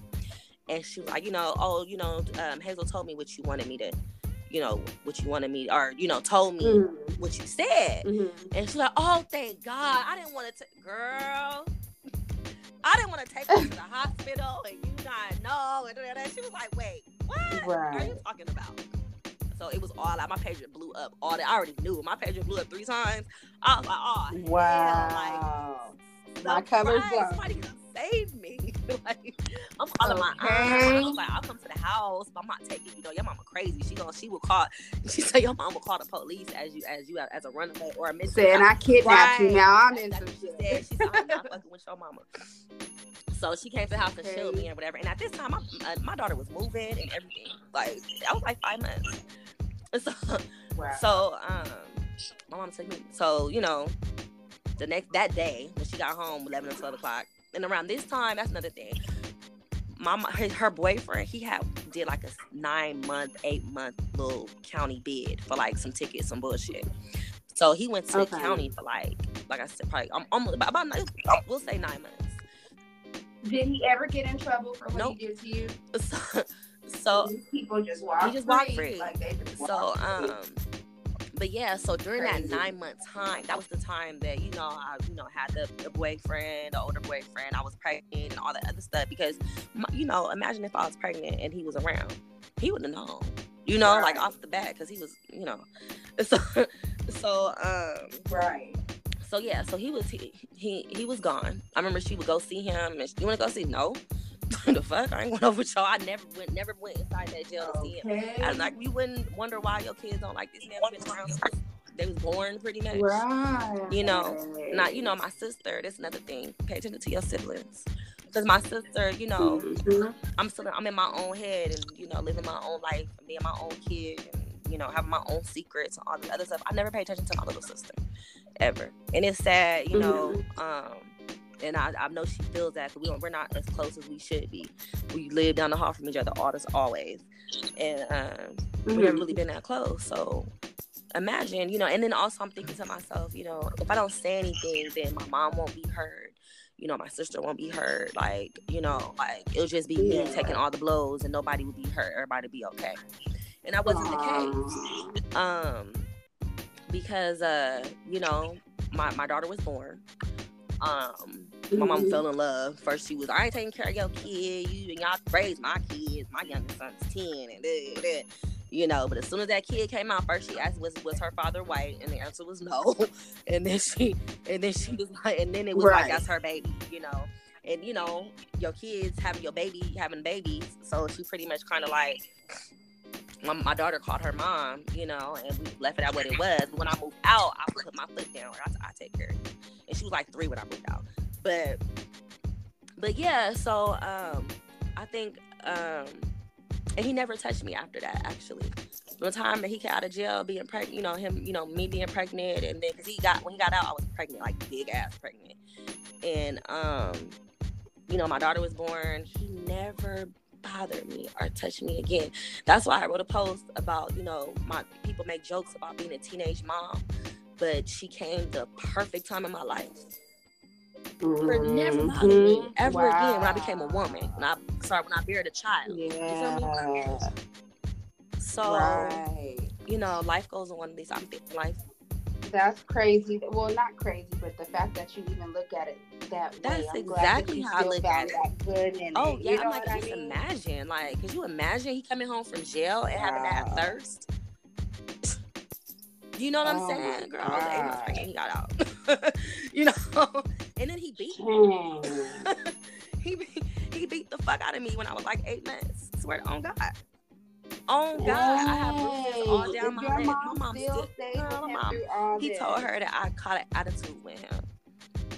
and she was like, you know, oh, you know, um, Hazel told me what you wanted me to, you know, what you wanted me, or you know, told me mm. what you said, mm-hmm. and she's like, oh, thank God, I didn't want to, tell girl. I didn't want to take her to the hospital and you not know. And she was like, wait, what right. are you talking about? So it was all like my pager blew up. All that I already knew. My pager blew up three times. I was like, oh wow. Hell. Like, my cover's up. Somebody save me. like, I'm calling okay. my aunt. I was like, I'll come to the house, but I'm not taking you know your mama crazy. She gonna she will call. She said your mama call the police as you as you as a runaway or a missing. Saying I kidnapped right. you now. I'm in some shit. She said she said I'm not fucking with your mama. So she came to the house and showed me and whatever. And at this time, my, uh, my daughter was moving and everything. Like I was like five months. So, wow. so um, my mom took me. So you know, the next that day when she got home, eleven or twelve o'clock, and around this time, that's another thing. My her, boyfriend, he had did like a nine month, eight month little county bid for like some tickets, some bullshit. So he went to okay. the county for like, like I said, probably I'm almost about, about we'll say nine months. Did he ever get in trouble for what nope. he did to you? So, so people just walk. He just free. walked free. Like just so um, but yeah, so during Crazy. that nine month time, that was the time that you know I you know had the, the boyfriend, the older boyfriend. I was pregnant and all that other stuff because you know imagine if I was pregnant and he was around, he would have known. You know, right. like off the bat because he was you know, so so um right so yeah, so he was he, he he was gone. I remember she would go see him, and you want to go see? No, the fuck, I ain't going over y'all. I never went, never went inside that jail to see him. And like, you wouldn't wonder why your kids don't like this man around they was born pretty much. Right. You know, not you know my sister. That's another thing. Pay attention to your siblings. Because my sister, you know, mm-hmm. I'm still I'm in my own head and you know living my own life, being my own kid, and you know having my own secrets and all the other stuff. I never pay attention to my little sister ever. And it's sad, you know. Mm-hmm. Um, and I, I know she feels that we we're not as close as we should be. We live down the hall from each other, all this always, and um, mm-hmm. we never really been that close. So imagine, you know, and then also I'm thinking to myself, you know, if I don't say anything, then my mom won't be heard. You know, my sister won't be heard. Like, you know, like it'll just be yeah. me taking all the blows and nobody would be hurt. Everybody be okay. And that wasn't the case. Um, because uh, you know, my, my daughter was born. Um, my mom mm-hmm. fell in love. First, she was, I ain't taking care of your kid. You and y'all raised my kids. My youngest son's 10 and da, da, you know. But as soon as that kid came out, first she asked was was her father white, and the answer was no. and then she and then she was like, and then it was right. like that's her baby, you know. And you know, your kids having your baby, having babies, so she pretty much kind of like. My, my, daughter called her mom, you know, and we left it at what it was. But when I moved out, I put my foot down. I, I take care of you. And she was like three when I moved out. But, but yeah. So um, I think um, and he never touched me after that. Actually, the time that he got out of jail, being pregnant, you know him, you know me being pregnant, and then because he got when he got out, I was pregnant, like big ass pregnant, and um, you know my daughter was born. He never bothered me or touched me again. That's why I wrote a post about you know my people make jokes about being a teenage mom, but she came the perfect time in my life mm-hmm. never bothered me ever wow. again when I became a woman. When I sorry, when I buried a child. Yeah. So right. you know, life goes on one of these. I'm thinking life. That's crazy. Well, not crazy, but the fact that you even look at it that That's way. exactly that how I look at it. Good oh it. yeah, you know I'm like, just I mean? imagine, like, could you imagine he coming home from jail and wow. having that thirst? You know what I'm oh saying, girl? I was eight months pregnant. He got out. you know, and then he beat me. he beat, he beat the fuck out of me when I was like eight months. I swear on God. On God, I have bruises all down my leg. My mom still, girl, my mom. He told her that I caught an attitude with him.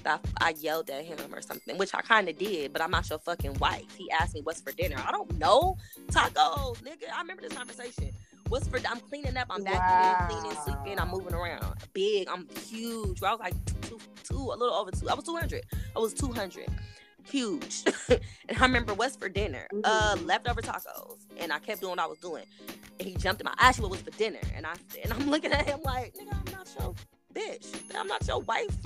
That I yelled at him or something, which I kind of did, but I'm not your fucking wife. He asked me what's for dinner. I don't know. Tacos, nigga. I remember this conversation. What's for? I'm cleaning up. I'm vacuuming, wow. cleaning, sleeping. I'm moving around. Big. I'm huge. I was like two, two, a little over two. I was 200. I was 200. Huge. and I remember what's for dinner? Uh, mm-hmm. Uh, leftover tacos. And I kept doing what I was doing. And he jumped in my ass. What was for dinner? And I said, and I'm looking at him like, nigga, I'm not your bitch. I'm not your wife.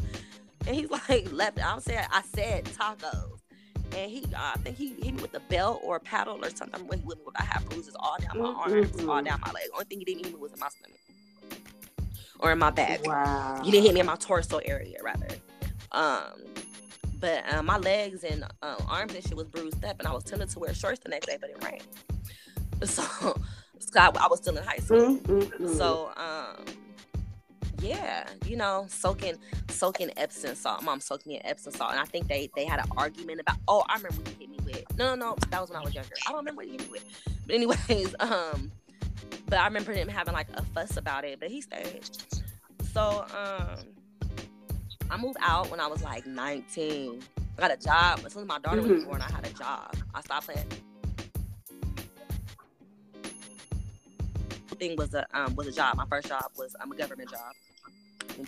And he's like, left. I'm saying, I said tacos and he uh, I think he hit me with a belt or a paddle or something when he with me. I have bruises all down my mm-hmm. arms, all down my leg. Only thing he didn't hit me was in my stomach or in my back. Wow. He didn't hit me in my torso area rather. Um, but uh, my legs and uh, arms and shit was bruised up, and I was tempted to wear shorts the next day, but it rained. So, I, I was still in high school. Mm-hmm. So um, yeah, you know, soaking soaking Epsom salt. Mom soaked me in Epsom salt, and I think they they had an argument about. Oh, I remember what you hit me with. No, no, no, that was when I was younger. I don't remember what you hit me with. But anyways, um, but I remember him having like a fuss about it. But he stayed. So um, I moved out when I was like 19. I got a job. As soon as my daughter mm-hmm. was born, I had a job. I stopped playing. Thing was a um, was a job. My first job was um, a government job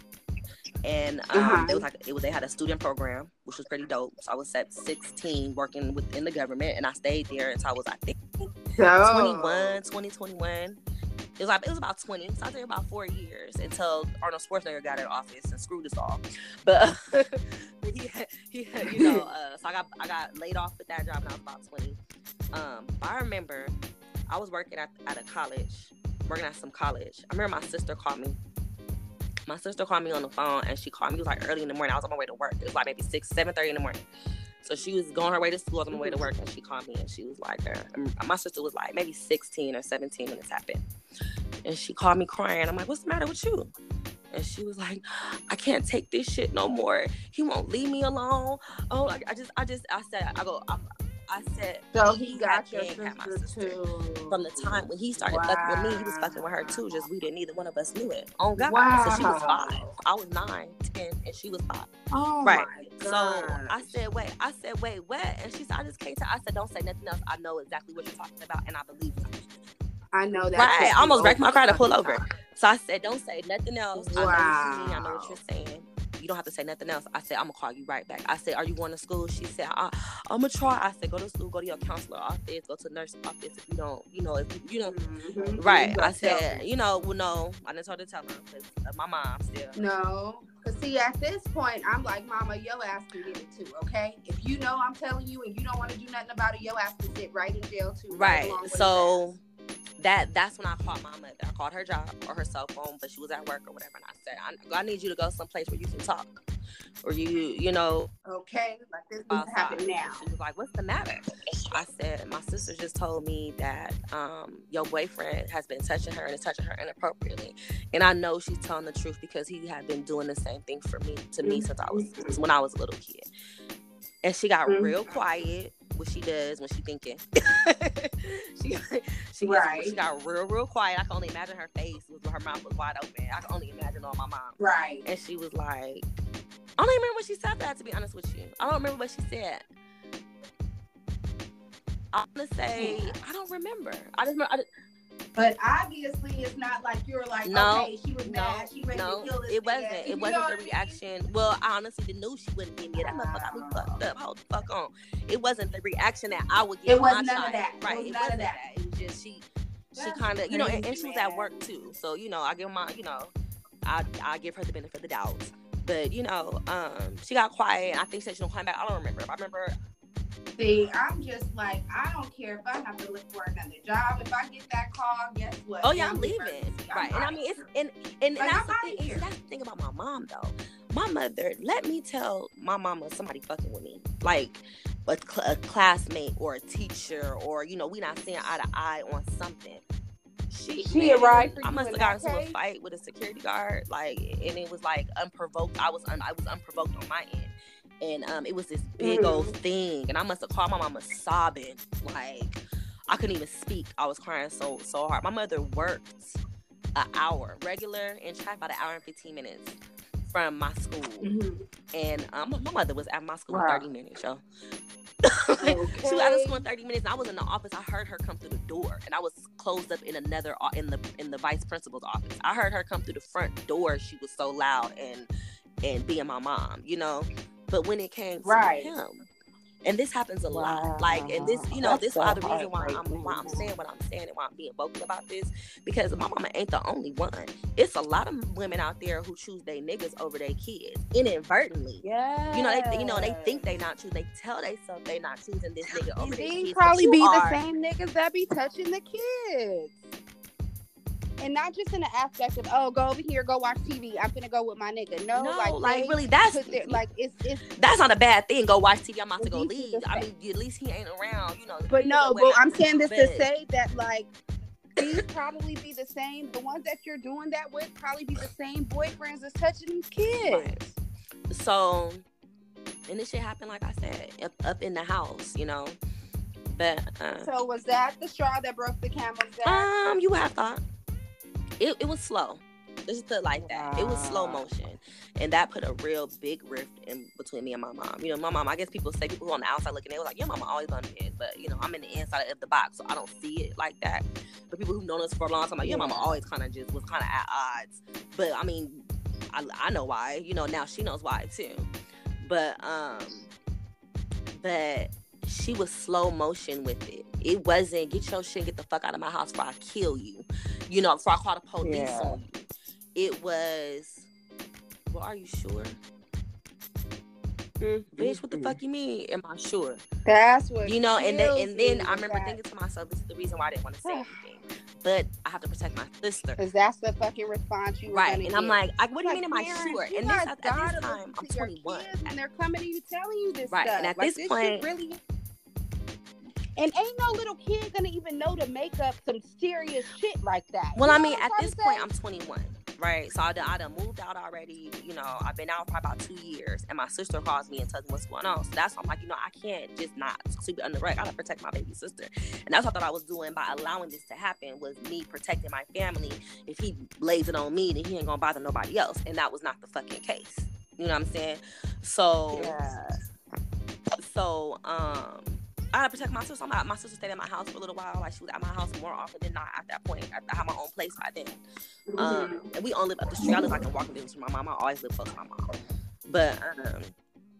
and um, uh-huh. it was like it was they had a student program which was pretty dope. So I was at 16 working within the government, and I stayed there until I was I think oh. 21, 2021. It was like it was about 20. So I was there about four years until Arnold Schwarzenegger got in office and screwed us all. But he, had, he had, you know, uh, so I got I got laid off with that job when I was about 20. Um, I remember I was working at, at a college, working at some college. I remember my sister called me my sister called me on the phone and she called me. Like early in the morning. I was on my way to work. It was like maybe six, seven thirty in the morning. So she was going her way to school. I was on my way to work, and she called me and she was like, uh, my sister was like maybe 16 or 17 when this happened. And she called me crying. I'm like, what's the matter with you? And she was like, I can't take this shit no more. He won't leave me alone. Oh, like, I just, I just, I said, I go, I said, so he got your sister, sister too. From the time when he started wow. fucking with me, he was fucking with her too. Just we didn't. Neither one of us knew it. On God. Wow. So she was five. I was nine, ten, and she was five. Oh right. So I said, wait. I said, wait, what? And she said, I just can't tell. I said, don't say nothing else. I know exactly what you're talking about, and I believe you. I know that. Right. I almost wrecked my car to pull over. So I said, don't say nothing else. Wow. I know what you mean. I know what you're saying you don't have to say nothing else. I said, I'm gonna call you right back. I said, Are you going to school? She said, I, am gonna try. I said, Go to school, go to your counselor office, go to nurse office if you don't, you know, if you, you know, mm-hmm. right. I said, you know, well, no, I didn't tell her to tell her because my mom still. No, because see, at this point, I'm like, Mama, yo ass can get it too, okay? If you know I'm telling you and you don't want to do nothing about it, yo ass can sit right in jail too. Right. right so that that's when I called my mother. I called her job or her cell phone, but she was at work or whatever. And I said, I, I need you to go someplace where you can talk, or you, you know. Okay, like this is happening now. She was like, "What's the matter?" I said, "My sister just told me that um, your boyfriend has been touching her and is touching her inappropriately, and I know she's telling the truth because he had been doing the same thing for me to me since I was mm-hmm. when I was a little kid." And she got mm-hmm. real quiet what she does when she thinking. she she, right. she got real real quiet. I can only imagine her face with her mouth was wide open. I can only imagine on my mom. Right. And she was like, I don't even remember what she said that. To be honest with you, I don't remember what she said. I'm gonna say I don't remember. I just remember. I just, but obviously, it's not like you're like, no, okay, she was no, mad, she ready no, to kill this. It wasn't. It wasn't the reaction. Well, I honestly didn't know she wouldn't give me that. Motherfucker got me fucked up. Hold the fuck on. It wasn't the reaction that I would get. It was none child. of that. Right. It, it wasn't that. that. It was just she. She kind of, you know, and, and, she was at work too. So you know, I give my, you know, I I give her the benefit of the doubt. But you know, um, she got quiet. I think she said she don't come back. I don't remember. If I remember See, I'm just like, I don't care if I have to look for another job. If I get that call, guess what? Oh yeah, I'm, leaving. I'm right. And I mean it's and and, like, that's, the thing, that's the thing about my mom though. My mother, let me tell my mama somebody fucking with me. Like a, cl- a classmate or a teacher or you know, we not seeing eye to eye on something she, she arrived. I must have got into a fight with a security guard, like, and it was like unprovoked. I was un, I was unprovoked on my end and um, it was this big mm. old thing, and I must have called my mama sobbing, like I couldn't even speak. I was crying so so hard. My mother worked an hour regular in track about an hour and fifteen minutes from my school, mm-hmm. and um, my mother was at my school wow. thirty minutes, yo. okay. she was out of school in 30 minutes and I was in the office. I heard her come through the door and I was closed up in another in the in the vice principal's office. I heard her come through the front door. She was so loud and and being my mom, you know. But when it came to right. him, and this happens a wow. lot. Like, and this, you know, That's this so the reason why I'm why I'm saying what I'm saying and why I'm being vocal about this because my mama ain't the only one. It's a lot of women out there who choose their niggas over their kids inadvertently. Yeah, you know, they you know they think they not choose. They tell themselves they not choosing this nigga over their kids. Probably be are. the same niggas that be touching the kids and not just in the aspect of oh go over here go watch tv i'm gonna go with my nigga. No, no like, like really that's like it's, it's that's not a bad thing go watch tv i'm about to go leave. i mean at least he ain't around you know but no but i'm saying this bed. to say that like these probably be the same the ones that you're doing that with probably be the same boyfriends as touching these kids. Right. so and this shit happened like i said up, up in the house you know but uh, so was that the straw that broke the camel's back? Um you have thought it, it was slow. Let's just put it like that. Wow. It was slow motion. And that put a real big rift in between me and my mom. You know, my mom, I guess people say people who on the outside looking, they were like, your mama always on the But, you know, I'm in the inside of the box, so I don't see it like that. But people who've known us for a long time, like, your mama always kind of just was kind of at odds. But, I mean, I, I know why. You know, now she knows why, too. But, um, but she was slow motion with it. It wasn't get your shit, get the fuck out of my house before I kill you. You know, before I call the police yeah. on you. It was, well, are you sure? Mm-hmm. Bitch, what the fuck you mean? Am I sure? That's what you know. And then, and then I remember that. thinking to myself, "This is the reason why I didn't want to say anything." But I have to protect my sister. Because that's the fucking response you right. And get. I'm like, I, what do you mean? Am I sure? And this, at, this time, I'm 21, and they're coming to you telling you this right. Stuff. And at like, this point, really and ain't no little kid gonna even know to make up some serious shit like that. Well, I mean, at this point, I'm 21, right? So I done, I done moved out already. You know, I've been out for about two years, and my sister calls me and tells me what's going on. So that's why I'm like, you know, I can't just not sweep it under the rug. I gotta protect my baby sister, and that's what I thought I was doing by allowing this to happen was me protecting my family. If he lays it on me, then he ain't gonna bother nobody else, and that was not the fucking case. You know what I'm saying? So, yeah. so, um I had to protect my sister. So my sister stayed at my house for a little while. Like she was at my house more often than not at that point. I had my own place by then. Um, and we only live up the street. I live like in walking distance from my mom. I always live close to my mom. But um,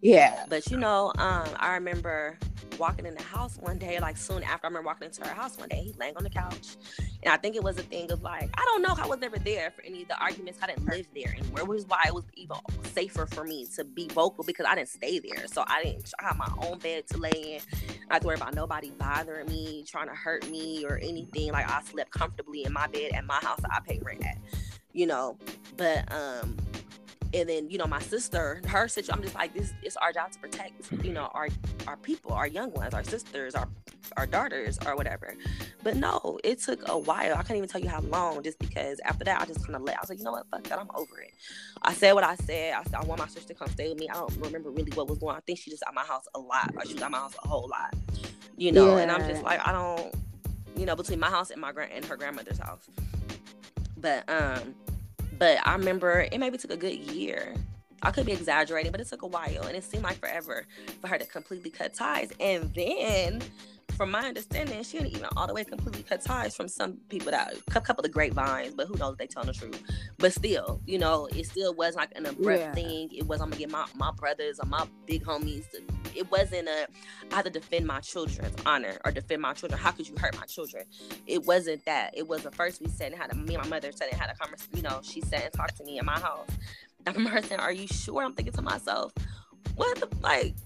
yeah. But you know, um, I remember walking in the house one day, like soon after I remember walking into her house one day, he's laying on the couch. And I think it was a thing of like, I don't know, I was never there for any of the arguments. I didn't live there anymore. Which was why it was even safer for me to be vocal because I didn't stay there. So I didn't I had my own bed to lay in. I had to worry about nobody bothering me, trying to hurt me or anything. Like I slept comfortably in my bed at my house that I paid rent at. You know. But um and then you know my sister her situation i'm just like this it's our job to protect you know our our people our young ones our sisters our our daughters or whatever. But no it took a while. I can't even tell you how long just because after that i just kind of let i was like you know what? Fuck that i'm over it. I said what i said. I said i want my sister to come stay with me. I don't remember really what was going on i think she just at my house a lot or she was at my house a whole lot you know yeah. and i'm just like i don't you know between my house and my grand and her grandmother's house. But um but I remember it maybe took a good year. I could be exaggerating, but it took a while and it seemed like forever for her to completely cut ties. And then from my understanding, she didn't even all the way completely cut ties from some people that cut a couple of grapevines, but who knows if they tell the truth. But still, you know, it still was like an abrupt yeah. thing. It was I'm gonna get my, my brothers or my big homies. To, it wasn't a I had to defend my children's honor or defend my children. How could you hurt my children? It wasn't that. It was the first we sat and had a, me and my mother sat and had a conversation. You know, she sat and talked to me in my house. I remember her saying, "Are you sure?" I'm thinking to myself, "What the like."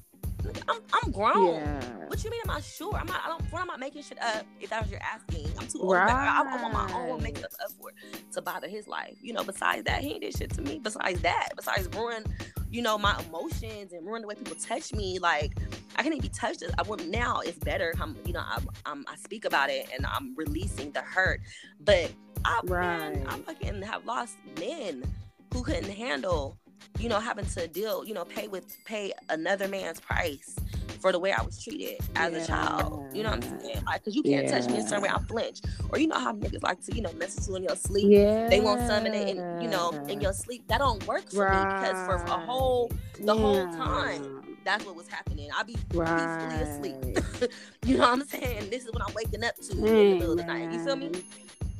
I'm, I'm grown. Yeah. What you mean? Am I sure? I'm not. I don't. What am I making shit up? If that's what you're asking, I'm too old. Right. I, I, want my own stuff up for to bother his life. You know. Besides that, he did shit to me. Besides that, besides ruin, you know, my emotions and ruin the way people touch me. Like I can't even be touched. I want now. It's better. I'm. You know. I'm, I'm. I speak about it and I'm releasing the hurt. But I, right. man, I fucking have lost men who couldn't handle you know, having to deal, you know, pay with pay another man's price for the way I was treated as yeah. a child. You know what I'm saying? Like, cause you can't yeah. touch me a certain way, I flinch. Or you know how niggas like to, you know, mess with you in your sleep. Yeah. They won't summon it, in, you know, in your sleep. That don't work for right. me because for a whole the yeah. whole time. That's what was happening. I'd be right. peacefully asleep. you know what I'm saying? This is what I'm waking up to in the middle of the night. You feel me?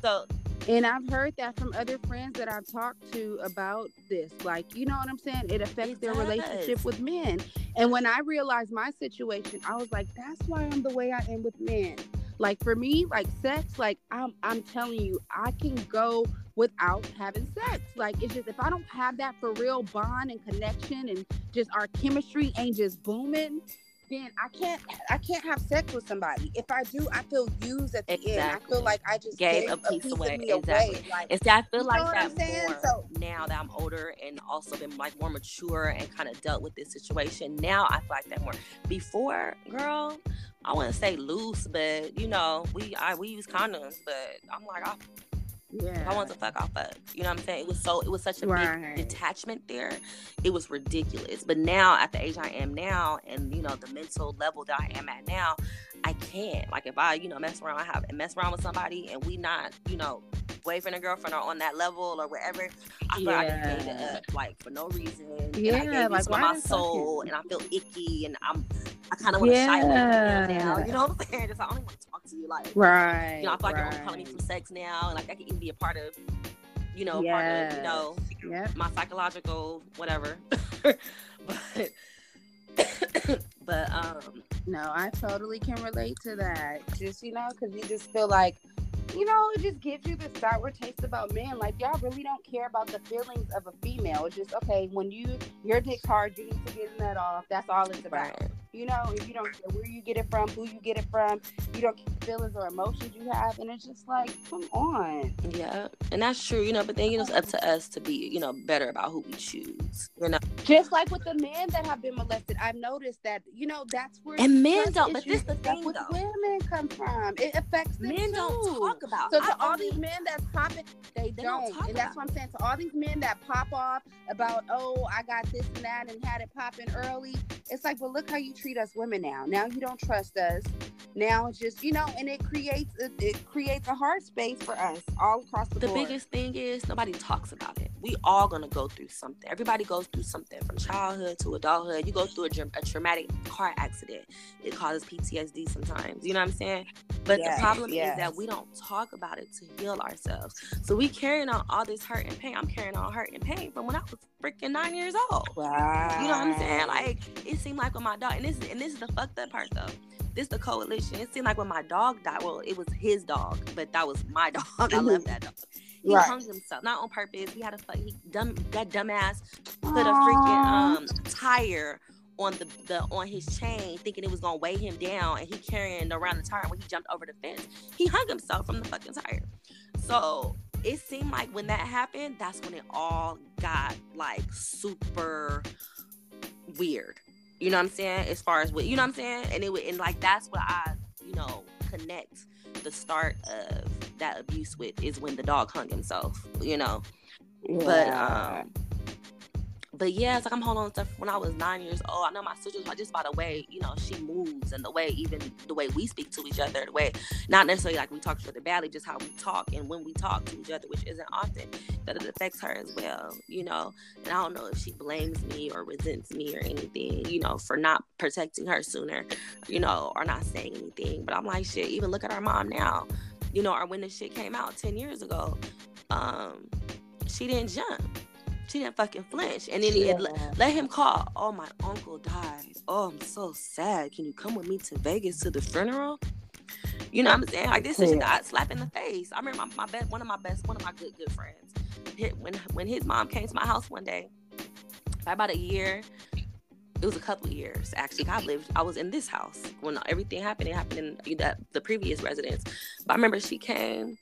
So and I've heard that from other friends that I've talked to about this. Like, you know what I'm saying? It affects it their relationship with men. And when I realized my situation, I was like, that's why I'm the way I am with men. Like for me, like sex, like I'm I'm telling you, I can go without having sex. Like it's just if I don't have that for real bond and connection and just our chemistry ain't just booming, then I can't I can't have sex with somebody. If I do, I feel used at the exactly. end. I feel like I just gave, gave a, piece a piece, away. exactly. Away. Like, and see, I feel like that more so, now that I'm older and also been like more mature and kind of dealt with this situation. Now I feel like that more. Before, girl, I wouldn't say loose, but you know, we I we use condoms, but I'm like I yeah. I want to fuck, I'll fuck. You know what I'm saying? It was so it was such a right. big detachment there. It was ridiculous. But now at the age I am now and you know the mental level that I am at now, I can't. Like if I, you know, mess around, I have mess around with somebody and we not, you know, boyfriend and girlfriend are on that level or whatever, I feel yeah. like I just gave it up like for no reason. Yeah, and I gave like my soul and I feel icky and I'm I kind of want to yeah. shy away now. You know what I'm saying? Just I don't even want to talk to you like right. You know, I feel like right. you're calling me from sex now and like I can even be a part of you know, yes. part of, you know, yep. my psychological whatever. but but um no i totally can relate to that. Just you know because you just feel like you know it just gives you the sour taste about men. Like y'all really don't care about the feelings of a female. It's just okay when you your dick's hard you need to get that off. That's all it's about. Right. You know, if you don't care where you get it from, who you get it from, you don't care feelings or emotions you have, and it's just like, come on. Yeah, and that's true. You know, but then you know, it's up to us to be, you know, better about who we choose. You know, just like with the men that have been molested, I've noticed that you know that's where and men don't. But this is the thing, though. women come from. It affects men too. don't talk about. So to I all these men that's popping, they, they don't, don't and that's what I'm saying. To all these men that pop off about, oh, I got this and that and had it popping early. It's like, well, look how you treat us women now. Now you don't trust us. Now it's just you know, and it creates a, it creates a hard space for us all across the, the board. The biggest thing is nobody talks about it. We all gonna go through something. Everybody goes through something from childhood to adulthood. You go through a, a traumatic car accident. It causes PTSD sometimes. You know what I'm saying? But yes, the problem yes. is that we don't talk about it to heal ourselves. So we carrying on all this hurt and pain. I'm carrying on hurt and pain from when I was freaking nine years old. Wow. You know what I'm saying? Like it seemed like when my dog and this and this is the fucked up part though this the coalition. It seemed like when my dog died, well, it was his dog, but that was my dog. I love that dog. He right. hung himself, not on purpose. He had a he dumb that dumbass put a freaking um tire on the, the on his chain, thinking it was gonna weigh him down, and he carrying around the tire. When he jumped over the fence, he hung himself from the fucking tire. So it seemed like when that happened, that's when it all got like super weird. You know what I'm saying? As far as what you know what I'm saying? And it would and like that's what I, you know, connect the start of that abuse with is when the dog hung himself, you know. Yeah. But um but yeah, it's like I'm holding on to stuff. when I was nine years old. I know my sisters just by the way, you know, she moves and the way even the way we speak to each other, the way not necessarily like we talk to each other badly, just how we talk and when we talk to each other, which isn't often, that it affects her as well, you know. And I don't know if she blames me or resents me or anything, you know, for not protecting her sooner, you know, or not saying anything. But I'm like, shit, even look at our mom now, you know, or when this shit came out 10 years ago, um, she didn't jump she didn't fucking flinch. And then yeah. let, let him call. Oh, my uncle died. Oh, I'm so sad. Can you come with me to Vegas to the funeral? You know what I'm saying? Like this is a slap in the face. I remember my, my best, one of my best, one of my good good friends. When when his mom came to my house one day, by about a year, it was a couple of years actually. I lived, I was in this house when everything happened. It happened in the, the previous residence. But I remember she came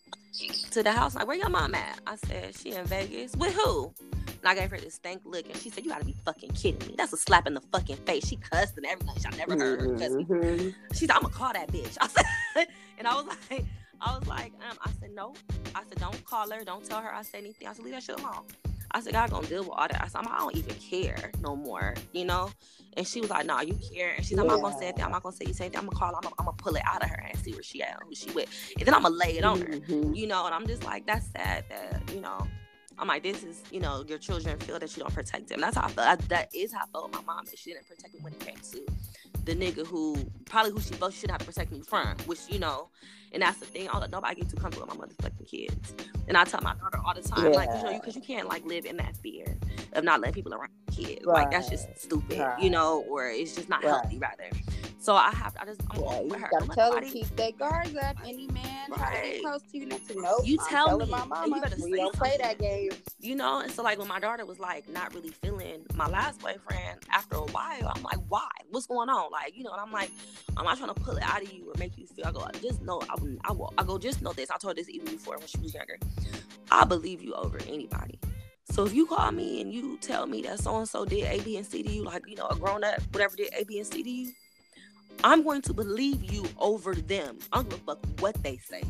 to the house like, "Where your mom at?" I said, "She in Vegas with who?" And I gave her this stank look, and she said, "You gotta be fucking kidding me! That's a slap in the fucking face." She cussed and everything. I never heard her cuss. Mm-hmm. She said, "I'm gonna call that bitch." I said, and I was like, I was like, um, I said, "No." I said, "Don't call her. Don't tell her I said anything." I said, "Leave that shit alone." I said, God gonna deal with all that. I said, I don't even care no more, you know? And she was like, Nah, you care. And she's like, I'm not gonna say anything. I'm not gonna say you say anything. I'm gonna call I'm gonna, I'm gonna pull it out of her and see where she at, who she with. And then I'm gonna lay it on her, mm-hmm. you know? And I'm just like, that's sad that, you know, I'm like, this is, you know, your children feel that you don't protect them. That's how I felt. That is how I felt with my mom, that she didn't protect me when it came to the nigga who probably who she both should have to protect me from, which you know, and that's the thing. All that nobody get too comfortable with my motherfucking kids, and I tell my daughter all the time, yeah. like you know, because you, you, can't like live in that fear of not letting people around kids. Right. Like that's just stupid, right. you know, or it's just not right. healthy rather. So I have, I just, I'm yeah, you her. gotta tell them keep their guards up. Any man right. try to get close to you, next to know. You I'm tell me, my mama, you better we don't play that game. You know, and so like when my daughter was like not really feeling my last boyfriend, after a while, I'm like, why? What's going on? Like, you know, and I'm like, I'm not trying to pull it out of you or make you feel. Oh, I go, just know, I, I, will, I go, just know this. I told this even before when she was younger. I believe you over anybody. So if you call me and you tell me that so and so did A, B, and C to you, like you know, a grown up, whatever did A, B, and C to you, I'm going to believe you over them. I don't give a fuck what they say.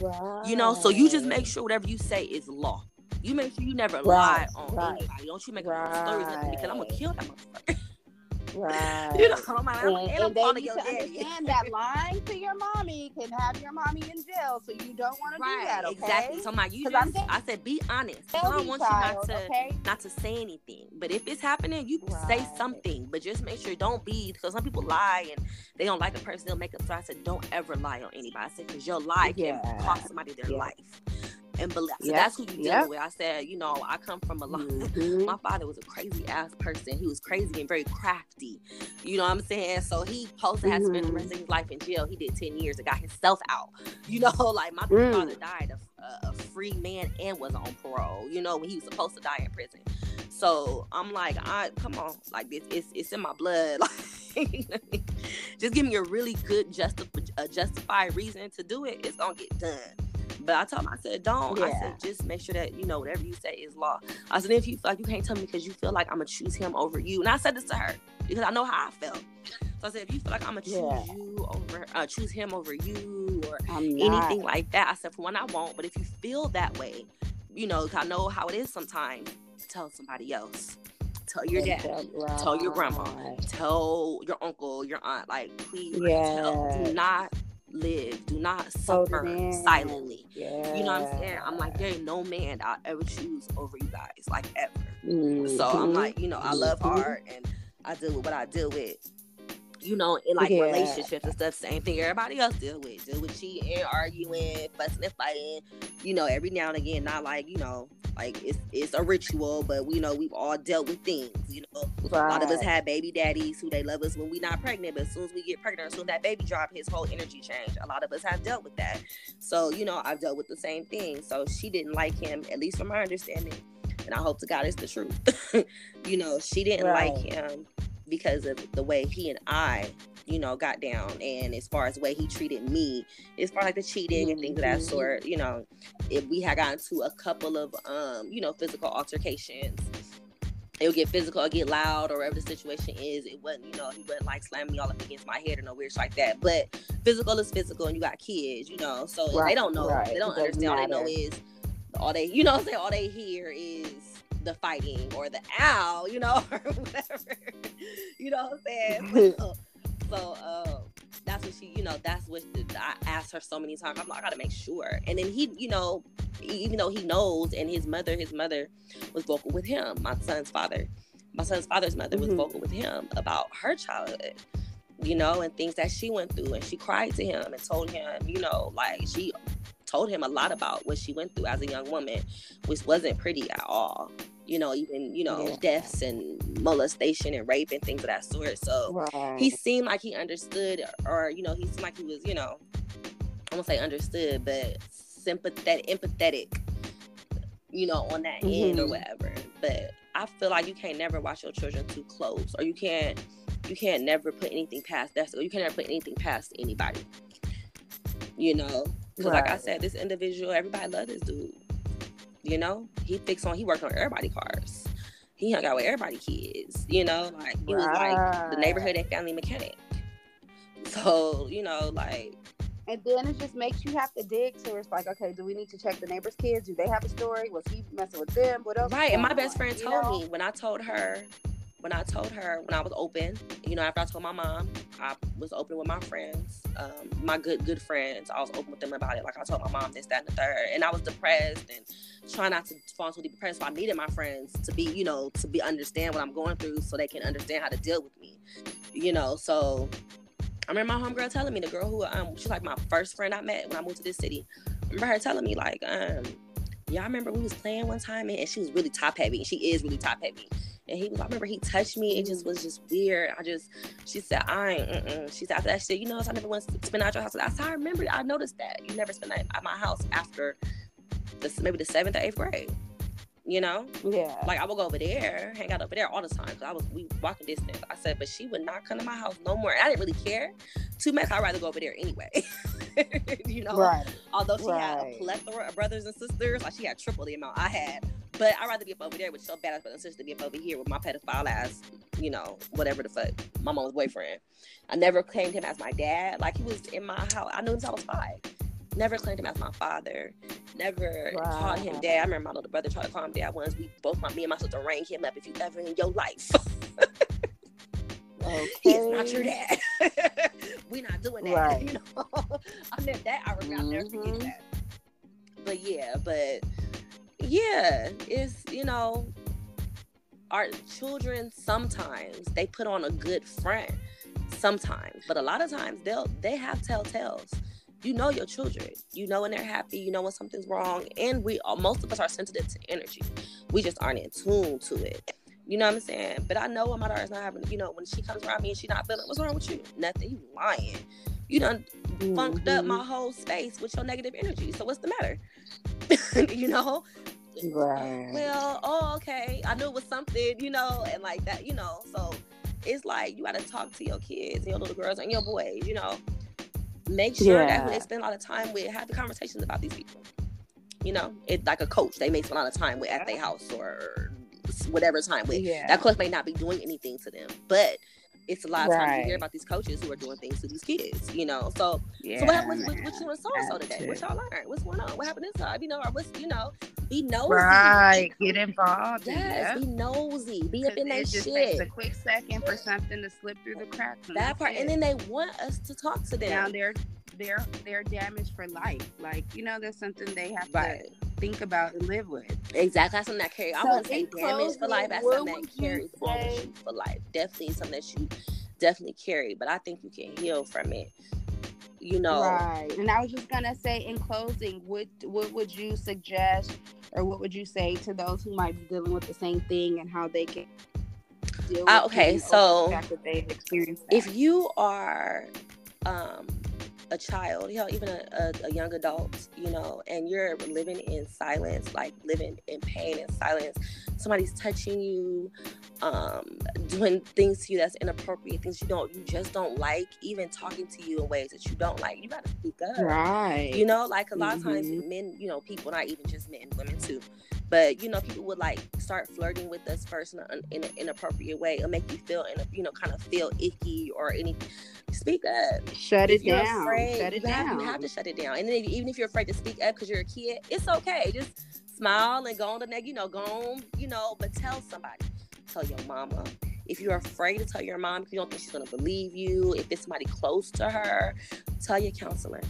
Right. You know, so you just make sure whatever you say is law. You make sure you never right. lie on right. anybody. Don't you make right. up stories because I'm gonna kill that motherfucker. Right. you know, I'm like, and, and, and they need to understand that lying to your mommy can have your mommy in jail, so you don't want right. to do that. Okay? Exactly. So my, you just, I said, be honest. I don't want child, you not to, okay? not to say anything. But if it's happening, you right. say something. But just make sure don't be because some people lie and they don't like a person. They'll make up. So I said, don't ever lie on anybody. I said, because your lie yeah. can cost somebody their yeah. life and believe. So yep. that's who you deal yep. with. I said, you know, I come from a lot. Mm-hmm. My father was a crazy ass person. He was crazy and very crafty. You know what I'm saying? So he have mm-hmm. spent the rest of his life in jail. He did 10 years and got himself out. You know, like my mm. father died a, a free man and was on parole, you know, when he was supposed to die in prison. So I'm like, I come on, like this, it's it's in my blood. Like, just give me a really good justif- a justified reason to do it. It's gonna get done. But I told him, I said, don't. Yeah. I said, just make sure that, you know, whatever you say is law. I said, if you feel like you can't tell me because you feel like I'm going to choose him over you. And I said this to her because I know how I felt. So I said, if you feel like I'm going to choose yeah. you over, uh, choose him over you or anything like that, I said, for one, I won't. But if you feel that way, you know, I know how it is sometimes, tell somebody else tell your dad, right. tell your grandma, tell your uncle, your aunt. Like, please, yeah. tell, do not live. Do not suffer silently. Yeah. You know what I'm saying? I'm like, there ain't no man I'll ever choose over you guys, like ever. Mm-hmm. So I'm mm-hmm. like, you know, I love mm-hmm. hard and I deal with what I deal with you know, in like yeah. relationships and stuff, same thing everybody else deal with. Deal with cheating, arguing, fussing and fighting, you know, every now and again, not like, you know, like it's it's a ritual, but we know we've all dealt with things, you know. Right. A lot of us had baby daddies who they love us when we're not pregnant, but as soon as we get pregnant, as soon as that baby drop, his whole energy changed. A lot of us have dealt with that. So, you know, I've dealt with the same thing. So she didn't like him, at least from my understanding. And I hope to God it's the truth. you know, she didn't right. like him because of the way he and I, you know, got down and as far as the way he treated me, as far as like the cheating and things of that mm-hmm. sort, you know, if we had gotten to a couple of um, you know, physical altercations, it would get physical or get loud or whatever the situation is. It wasn't, you know, he wasn't like slamming me all up against my head or no weird shit like that. But physical is physical and you got kids, you know. So right, they don't know. Right. They don't understand. Matter. All they know is all they you know I'm saying, all they hear is the fighting or the owl, you know, or whatever. you know what I'm saying? so, so um, that's what she, you know, that's what the, I asked her so many times. I'm like, I gotta make sure. And then he, you know, even though he knows, and his mother, his mother was vocal with him, my son's father. My son's father's mother was mm-hmm. vocal with him about her childhood, you know, and things that she went through. And she cried to him and told him, you know, like she told him a lot about what she went through as a young woman, which wasn't pretty at all you know, even, you know, yeah. deaths and molestation and rape and things of that sort. So right. he seemed like he understood, or, you know, he seemed like he was, you know, I won't say understood, but sympathetic, empathetic, you know, on that mm-hmm. end or mm-hmm. whatever. But I feel like you can't never watch your children too close, or you can't, you can't never put anything past that. So you can't never put anything past anybody, you know. Because, right. like I said, this individual, everybody love this dude you know, he fixed on he worked on everybody cars. He hung out with everybody kids. You know, like he was like the neighborhood and family mechanic. So you know, like. And then it just makes you have to dig to it's like, okay, do we need to check the neighbors' kids? Do they have a story? Was he messing with them? What else? Right. And my best friend told know? me when I told her when I told her when I was open, you know, after I told my mom, I was open with my friends, um, my good good friends. I was open with them about it. Like I told my mom this, that, and the third, and I was depressed and trying not to fall into depression. So I needed my friends to be, you know, to be understand what I'm going through, so they can understand how to deal with me, you know. So I remember my homegirl telling me, the girl who um, she's like my first friend I met when I moved to this city. I remember her telling me like, um, yeah, remember we was playing one time and she was really top heavy, she is really top heavy and he was, I remember he touched me. It just was just weird. I just, she said, I ain't, mm-mm. she said, after that shit, you know, I never went to spend out your house. I said, I remember, I noticed that. You never spent at my house after the, maybe the seventh or eighth grade. You know? Yeah. Like I would go over there, hang out over there all the time because I was we walking distance. I said, but she would not come to my house no more. And I didn't really care too much. I'd rather go over there anyway. you know? Right. Although she right. had a plethora of brothers and sisters, like she had triple the amount I had. But I'd rather be up over there with so badass brother and sister to be up over here with my pedophile ass, you know, whatever the fuck, my mom's boyfriend. I never claimed him as my dad. Like he was in my house. I knew him since I was five. Never claimed him as my father. Never wow. called him dad. I remember my little brother tried to call him dad once. We both, my me and my sister, rang him up. If you ever in your life. okay. He is not your dad. We're not doing that. Right. You know, I meant that. I remember. Mm-hmm. I'll never forget mm-hmm. that. But yeah, but yeah, it's you know, our children sometimes they put on a good front sometimes, but a lot of times they'll they have telltales. You know your children. You know when they're happy. You know when something's wrong. And we most of us are sensitive to energy. We just aren't in tune to it. You know what I'm saying? But I know when my daughter's not having, you know, when she comes around me and she's not feeling, what's wrong with you? Nothing. You lying. You done mm-hmm. funked up my whole space with your negative energy. So what's the matter? you know? Right. Well, oh, okay. I knew it was something, you know, and like that, you know. So it's like you got to talk to your kids, your little girls, and your boys, you know. Make sure yeah. that who they spend a lot of time with have the conversations about these people. You know, it's like a coach they may spend a lot of time with at their house or whatever time with. Yeah. That coach may not be doing anything to them, but it's a lot of right. times you hear about these coaches who are doing things to these kids, you know. So, yeah, so what happened with, with, you and so and so today? What y'all learned? What's going on? What happened this time? You know, or what's you know, be nosy. Right, get involved. Yes, be nosy. Be up in that shit. Takes a quick second for something to slip through the cracks. That part, and then they want us to talk to them. Now they're they're they're damaged for life. Like you know, that's something they have right. to think about and live with. Exactly, that's something that carries. So I wouldn't say damage for life. That's something that carries on with you for life. Definitely something that you definitely carry, but I think you can heal from it. You know, right? And I was just gonna say in closing, what what would you suggest, or what would you say to those who might be dealing with the same thing and how they can deal uh, okay, so if you are um a child, you know, even a, a, a, young adult, you know, and you're living in silence, like living in pain and silence, somebody's touching you, um, doing things to you that's inappropriate, things you don't, you just don't like, even talking to you in ways that you don't like, you gotta speak up. Right. You know, like a lot mm-hmm. of times mm-hmm. men, you know, people, not even just men, women too, but you know, people would like start flirting with us first in, a, in an inappropriate way. It'll make you feel, in a, you know, kind of feel icky or anything speak up. Shut it down. Afraid, shut it you down. Have, you have to shut it down. And then if, even if you're afraid to speak up because you're a kid, it's okay. Just smile and go on the neck, you know, go on, you know, but tell somebody. Tell your mama. If you're afraid to tell your mom, if you don't think she's gonna believe you, if it's somebody close to her, tell your counselor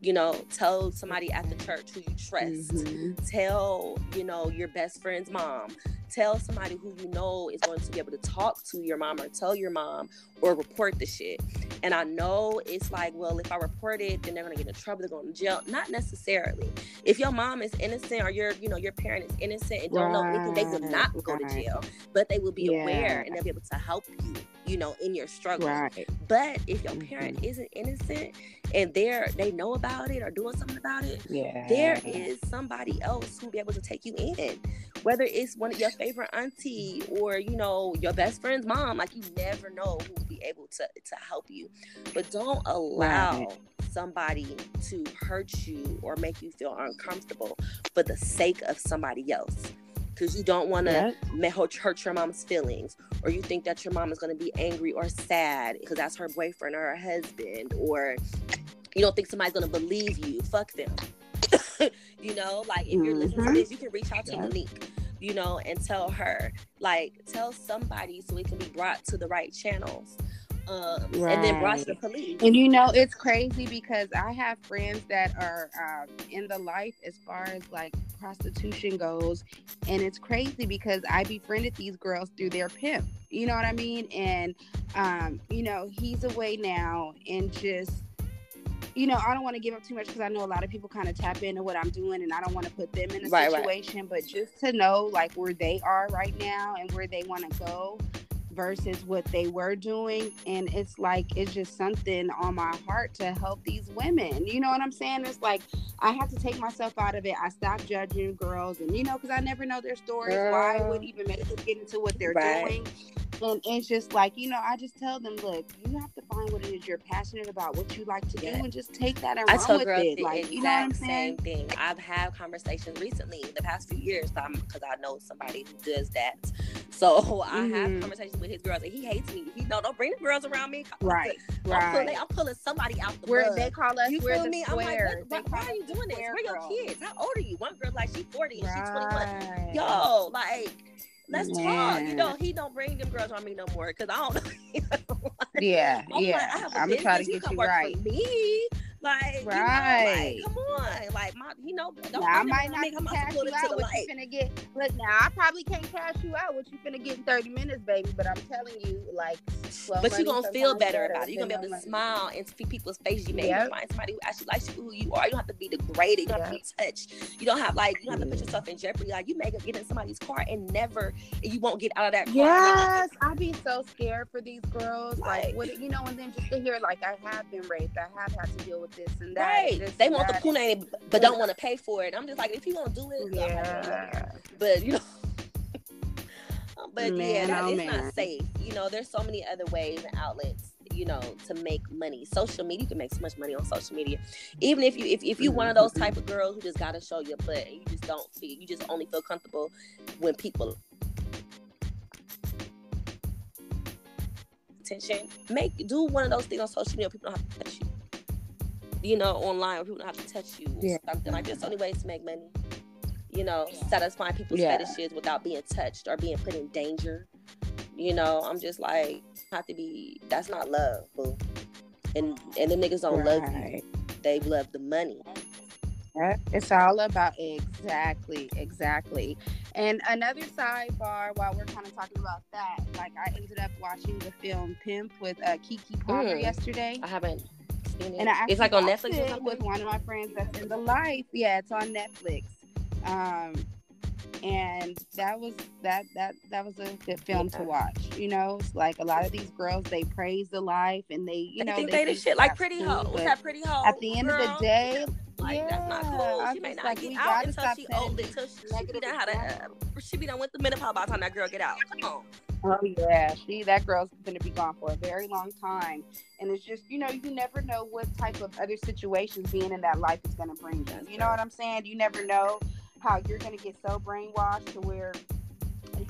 you know tell somebody at the church who you trust mm-hmm. tell you know your best friend's mom tell somebody who you know is going to be able to talk to your mom or tell your mom or report the shit. And I know it's like, well, if I report it, then they're gonna get in trouble, they're going to jail. Not necessarily. If your mom is innocent or your, you know, your parent is innocent and don't right. know anything, they will not go right. to jail. But they will be yeah. aware and they'll be able to help you, you know, in your struggle. Right. But if your parent mm-hmm. isn't innocent and they're they know about it or doing something about it, yeah. there is somebody else who'll be able to take you in. Whether it's one of your favorite auntie or, you know, your best friend's mom, like you never know who will be able to to help you but don't allow right. somebody to hurt you or make you feel uncomfortable for the sake of somebody else because you don't want to hurt your mom's feelings or you think that your mom is going to be angry or sad because that's her boyfriend or her husband or you don't think somebody's going to believe you fuck them you know like if you're listening to mm-hmm. this you can reach out to yeah. monique you know, and tell her, like, tell somebody so it can be brought to the right channels. Um, right. and then brought to the police. And you know, it's crazy because I have friends that are um, in the life as far as like prostitution goes, and it's crazy because I befriended these girls through their pimp. You know what I mean? And um, you know, he's away now, and just you know, I don't want to give up too much because I know a lot of people kind of tap into what I'm doing and I don't want to put them in a right, situation. Right. But just to know like where they are right now and where they want to go versus what they were doing. And it's like, it's just something on my heart to help these women. You know what I'm saying? It's like, I have to take myself out of it. I stop judging girls and, you know, because I never know their stories, Girl. why I would even make them get into what they're right. doing. And it's just like, you know, I just tell them, look, you have to find what it is you're passionate about, what you like to do, and just take that and I run with it. Like, you know what I'm saying? Same thing. I've had conversations recently, the past few years, because I know somebody who does that. So mm-hmm. I have mm-hmm. conversations with his girls, and he hates me. He no, don't bring the girls around me. Right, I'm right. Pulling, I'm pulling somebody out the Where mud. they call us, you feel me? I'm like, what, why are you doing this? Where your kids? How old are you? One girl like she's 40 and right. she's 21. Yo, like let's talk. You know, he don't bring them girls on me no more because I don't know. yeah, I'm yeah. Like, I'm gonna try to get you right. me. Like, right. You know, like, come on. Like, my, you know, don't now, I might not I'm cash you out what you finna get. Look, now, I probably can't cash you out what you finna get in 30 minutes, baby, but I'm telling you, like, but you're gonna feel better, about it. You're gonna be able to smile and see people's faces. You may yep. find somebody who actually likes you who you are. You don't have to be degraded. You don't yep. have to be touched. You don't have, like, you don't have to put mm-hmm. yourself in jeopardy. Like, you may get in somebody's car and never, you won't get out of that car. Yes, I'd be so scared for these girls. Like, like what, you know, and then just to hear, like, I have been raped. I have had to deal with this and that. Right. They want that. the punani, but don't want to pay for it. I'm just like, if you want to do it, yeah. But you know, um, but man, yeah, that, oh, it's man. not safe. You know, there's so many other ways and outlets you know to make money social media you can make so much money on social media even if you if, if you're one of those type of girls who just gotta show your butt and you just don't feel you just only feel comfortable when people attention make do one of those things on social media people don't have to touch you you know, online where people don't have to touch you yeah. something like this. Only ways to make money. You know, satisfying people's yeah. fetishes without being touched or being put in danger. You know, I'm just like have to be that's not love, boo. And and the niggas don't right. love you. they love the money. It's all about exactly, exactly. And another sidebar while we're kind of talking about that, like I ended up watching the film Pimp with uh, Keke Palmer mm. yesterday. I haven't seen it. And I it's like on Netflix with one of my friends that's in the life. Yeah, it's on Netflix. Um, and that was that that that was a good film yeah. to watch. You know, it's like a lot of these girls they praise the life and they you they know think they, they shit like Pretty Hoe. Was that Pretty Hoe? At the end girl? of the day, like yeah, that's not cool. She may not like, get out until she old until she, she be done how to uh, she be done with the menopause by the time that girl get out. Come on. Oh yeah, she that girl's gonna be gone for a very long time, and it's just you know you never know what type of other situations being in that life is gonna bring you. You know what I'm saying? You never know how you're gonna get so brainwashed to where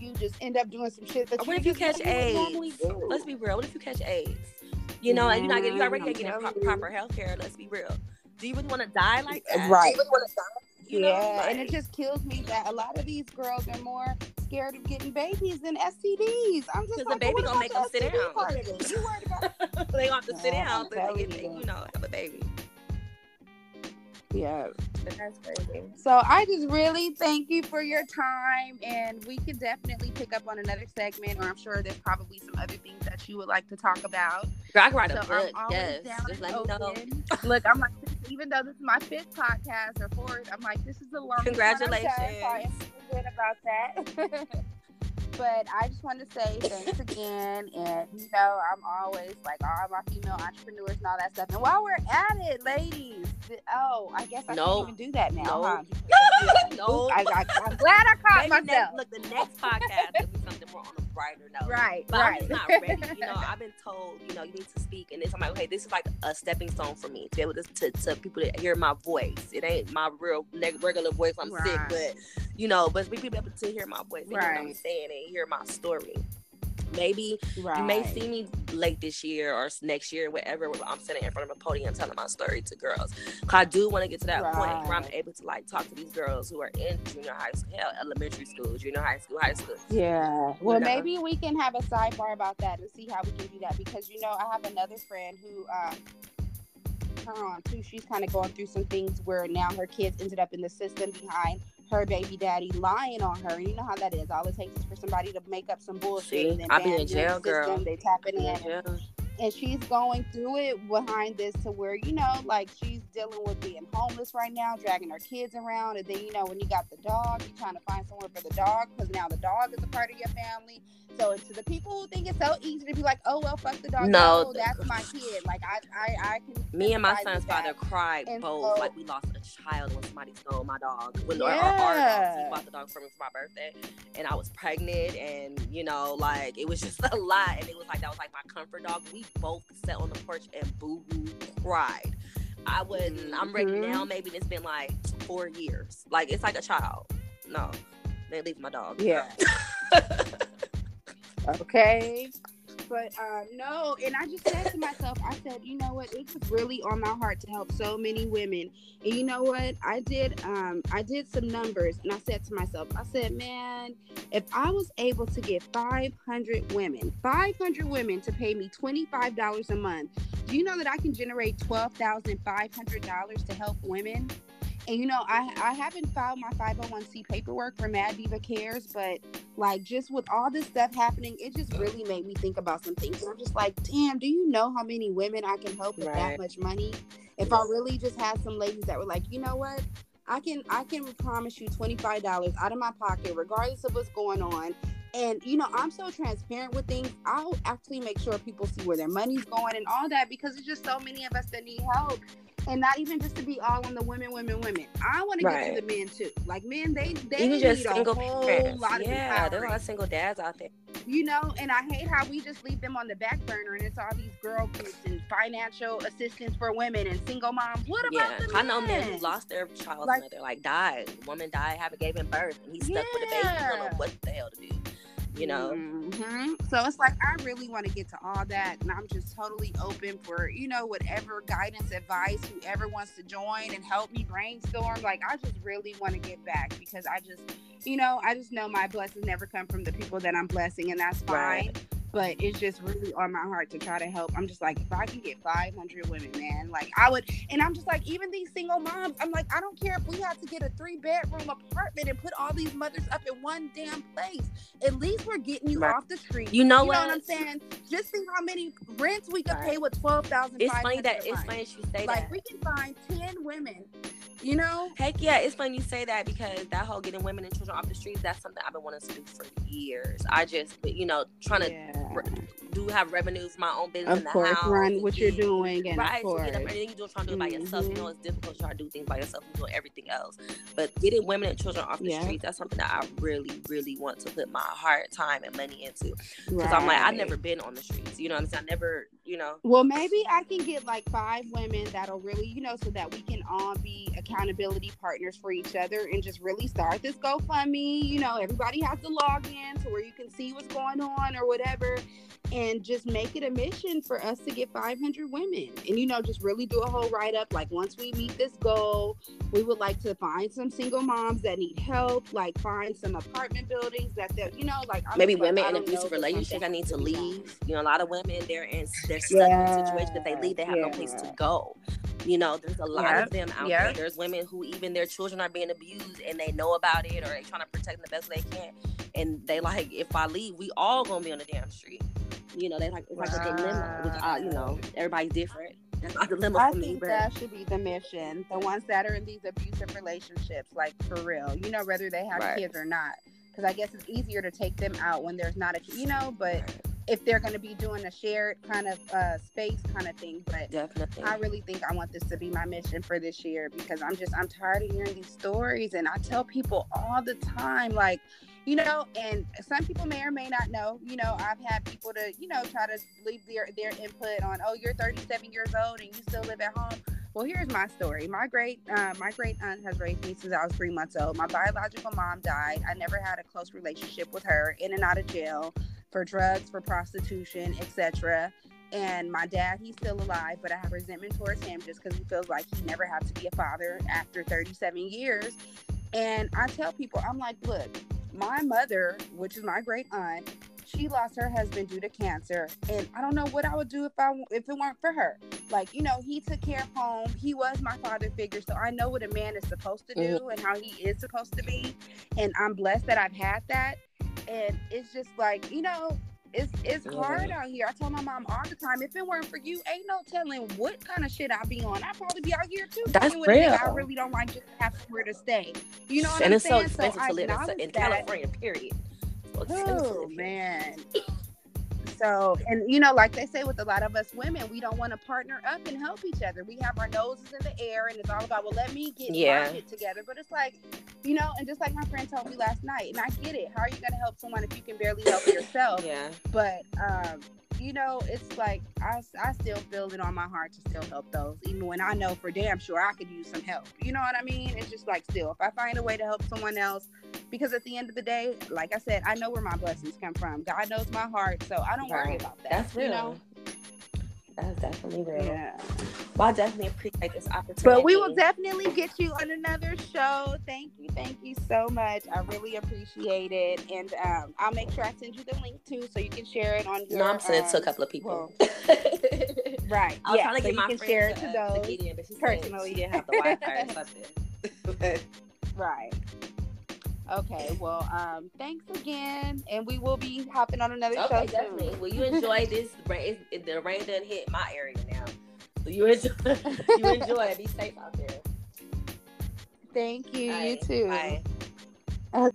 you just end up doing some shit that. What if you catch AIDS? Let's be real. What if you catch AIDS? You know, mm-hmm. and you're not getting, you already getting pro- proper health care. Let's be real. Do you really want to die like that? Right. You yeah, know, like, and it just kills me that a lot of these girls are more scared of getting babies than STDs. I'm just because like, the baby gonna make them sit down. You worried about? they gonna have to sit down so they get, you know, have a baby. Yeah. That's crazy. So I just really thank you for your time, and we can definitely pick up on another segment, or I'm sure there's probably some other things that you would like to talk about. I can write so a book. Yes, just let me know. Look, I'm like, even though this is my fifth podcast or fourth, I'm like, this is the longest. Congratulations! One I'm good about that. but I just want to say thanks again. And, you know, I'm always like all my female entrepreneurs and all that stuff. And while we're at it, ladies, oh, I guess I nope. can't even do that now. Nope. Huh? nope. I, am glad I caught Maybe myself. Next, look, the next podcast will be something more on a brighter note. Right. But right. I'm just not ready. You know, I've been told, you know, you need to speak. And this, I'm like, okay, this is like a stepping stone for me to be able to, to, to people to hear my voice. It ain't my real regular voice. I'm right. sick, but, you know, but we be able to hear my voice, right. hear what I'm saying, and hear my story. Maybe right. you may see me late this year or next year, whatever. I'm sitting in front of a podium telling my story to girls. I do want to get to that right. point where I'm able to like talk to these girls who are in junior high school, hell, elementary school, junior high school, high school. Yeah. Well, you know? maybe we can have a sidebar about that and see how we can do that because you know I have another friend who. Uh, her on too. She's kind of going through some things where now her kids ended up in the system behind her baby daddy lying on her. You know how that is. All it takes is for somebody to make up some bullshit. See, I've been in jail, girl. They tap it in and she's going through it behind this to where you know like she's dealing with being homeless right now dragging her kids around and then you know when you got the dog you're trying to find somewhere for the dog because now the dog is a part of your family. So it's to the people who think it's so easy to be like oh well fuck the dog. No, no that's my kid. Like i i, I can me and my son's father cried and both so, like we lost a child when somebody stole my dog when yeah. our, our dog he bought the dog for me for my birthday and i was pregnant and you know like it was just a lot and it was like that was like my comfort dog. We both sat on the porch and boo hoo cried. I wouldn't. I'm ready mm-hmm. now. Maybe it's been like four years. Like it's like a child. No, they leave my dog. Yeah. okay. But uh, no, and I just said to myself, I said, you know what? It was really on my heart to help so many women. And you know what? I did. Um, I did some numbers, and I said to myself, I said, man, if I was able to get 500 women, 500 women to pay me $25 a month, do you know that I can generate $12,500 to help women? And you know, I I haven't filed my 501c paperwork for Mad Diva Cares, but like just with all this stuff happening, it just really made me think about some things. And I'm just like, damn, do you know how many women I can help with right. that much money? If I really just had some ladies that were like, you know what? I can I can promise you $25 out of my pocket, regardless of what's going on. And you know, I'm so transparent with things. I'll actually make sure people see where their money's going and all that because it's just so many of us that need help and not even just to be all on the women, women, women. I want right. to get to the men too. Like men, they they even just single parents. yeah, there are a lot of single dads out there. You know, and I hate how we just leave them on the back burner, and it's all these girl groups and financial assistance for women and single moms. What about yeah, the I know men who lost their child, like, mother, like died. woman died, haven't gave him birth, and he's stuck yeah. with a baby. He don't know what the hell to do you know. Mm-hmm. So it's like I really want to get to all that, and I'm just totally open for you know whatever guidance, advice, whoever wants to join and help me brainstorm. Like I just really want to get back because I just, you know, I just know my blessings never come from the people that I'm blessing, and that's fine. Right. But it's just really on my heart to try to help. I'm just like, if I can get 500 women, man, like I would, and I'm just like, even these single moms, I'm like, I don't care if we have to get a three bedroom apartment and put all these mothers up in one damn place. At least we're getting you right. off the street. You know you what? know what I'm saying? Just see how many rents we could right. pay with twelve thousand. It's funny that it's funny you say like, that. we can find ten women you know? Heck yeah, it's funny you say that because that whole getting women and children off the streets, that's something I've been wanting to do for years. I just, you know, trying to yeah. Do have revenues, my own business. Of course, house, run what you're doing. And right, of course. Get up, anything you do, trying to do it by mm-hmm. yourself. You know, it's difficult to try to do things by yourself and doing everything else. But getting women and children off the yeah. streets, that's something that I really, really want to put my heart, time, and money into. Because right. I'm like, I've never been on the streets. You know what I'm saying? I never, you know. Well, maybe I can get like five women that'll really, you know, so that we can all be accountability partners for each other and just really start this GoFundMe. You know, everybody has to log in to where you can see what's going on or whatever and just make it a mission for us to get 500 women and you know just really do a whole write up like once we meet this goal we would like to find some single moms that need help like find some apartment buildings that they're you know like I'm maybe women like, in abusive relationships that need to leave you know a lot of women they're in they're stuck yeah. in a situation that they leave they have yeah. no place to go you know there's a lot yep. of them out yep. there there's women who even their children are being abused and they know about it or they're trying to protect them the best they can and they like if i leave we all gonna be on the damn street you know, they like it's like a dilemma, which I, you know, everybody's different. That's not a dilemma I for me. think that should be the mission. The ones that are in these abusive relationships, like for real, you know, whether they have right. kids or not. Because I guess it's easier to take them out when there's not a, you know, but if they're going to be doing a shared kind of uh, space kind of thing. But definitely, I really think I want this to be my mission for this year because I'm just I'm tired of hearing these stories, and I tell people all the time, like you know, and some people may or may not know, you know, I've had people to, you know, try to leave their, their input on, oh, you're 37 years old and you still live at home. Well, here's my story. My great uh, my great aunt has raised me since I was three months old. My biological mom died. I never had a close relationship with her. In and out of jail for drugs, for prostitution, etc. And my dad, he's still alive, but I have resentment towards him just because he feels like he never had to be a father after 37 years. And I tell people, I'm like, look, my mother, which is my great aunt, she lost her husband due to cancer, and I don't know what I would do if I if it weren't for her. Like you know, he took care of home. He was my father figure, so I know what a man is supposed to do mm-hmm. and how he is supposed to be. And I'm blessed that I've had that. And it's just like you know, it's it's hard out here. I tell my mom all the time, if it weren't for you, ain't no telling what kind of shit I'd be on. I'd probably be out here too. That's real. I really don't like just have somewhere to stay. You know what and I'm saying? And it's so expensive to live in, in California, period. oh man. So, and you know, like they say with a lot of us women, we don't want to partner up and help each other. We have our noses in the air, and it's all about, well, let me get yeah. my together. But it's like, you know, and just like my friend told me last night, and I get it. How are you going to help someone if you can barely help yourself? yeah. But um, you know, it's like I, I still feel it on my heart to still help those, even when I know for damn sure I could use some help. You know what I mean? It's just like still, if I find a way to help someone else, because at the end of the day, like I said, I know where my blessings come from. God knows my heart, so I don't right. worry about that. That's real. You know? That's definitely real. Yeah. Well, I definitely appreciate this opportunity. But we will definitely get you on another show. Thank you. Thank you so much. I really appreciate it. And um, I'll make sure I send you the link too so you can share it on your. No, I'm sending um, it to a couple of people. Well, right. I was yeah, trying to so get my can friend share it to, to uh, those but she personally. Didn't have the Wi-Fi or something. right. Okay, well, um, thanks again, and we will be hopping on another okay, show definitely. Well, you enjoy this. Rain, the rain doesn't hit my area now, so you enjoy. you enjoy. Be safe out there. Thank you. Bye. You too. Bye. Uh-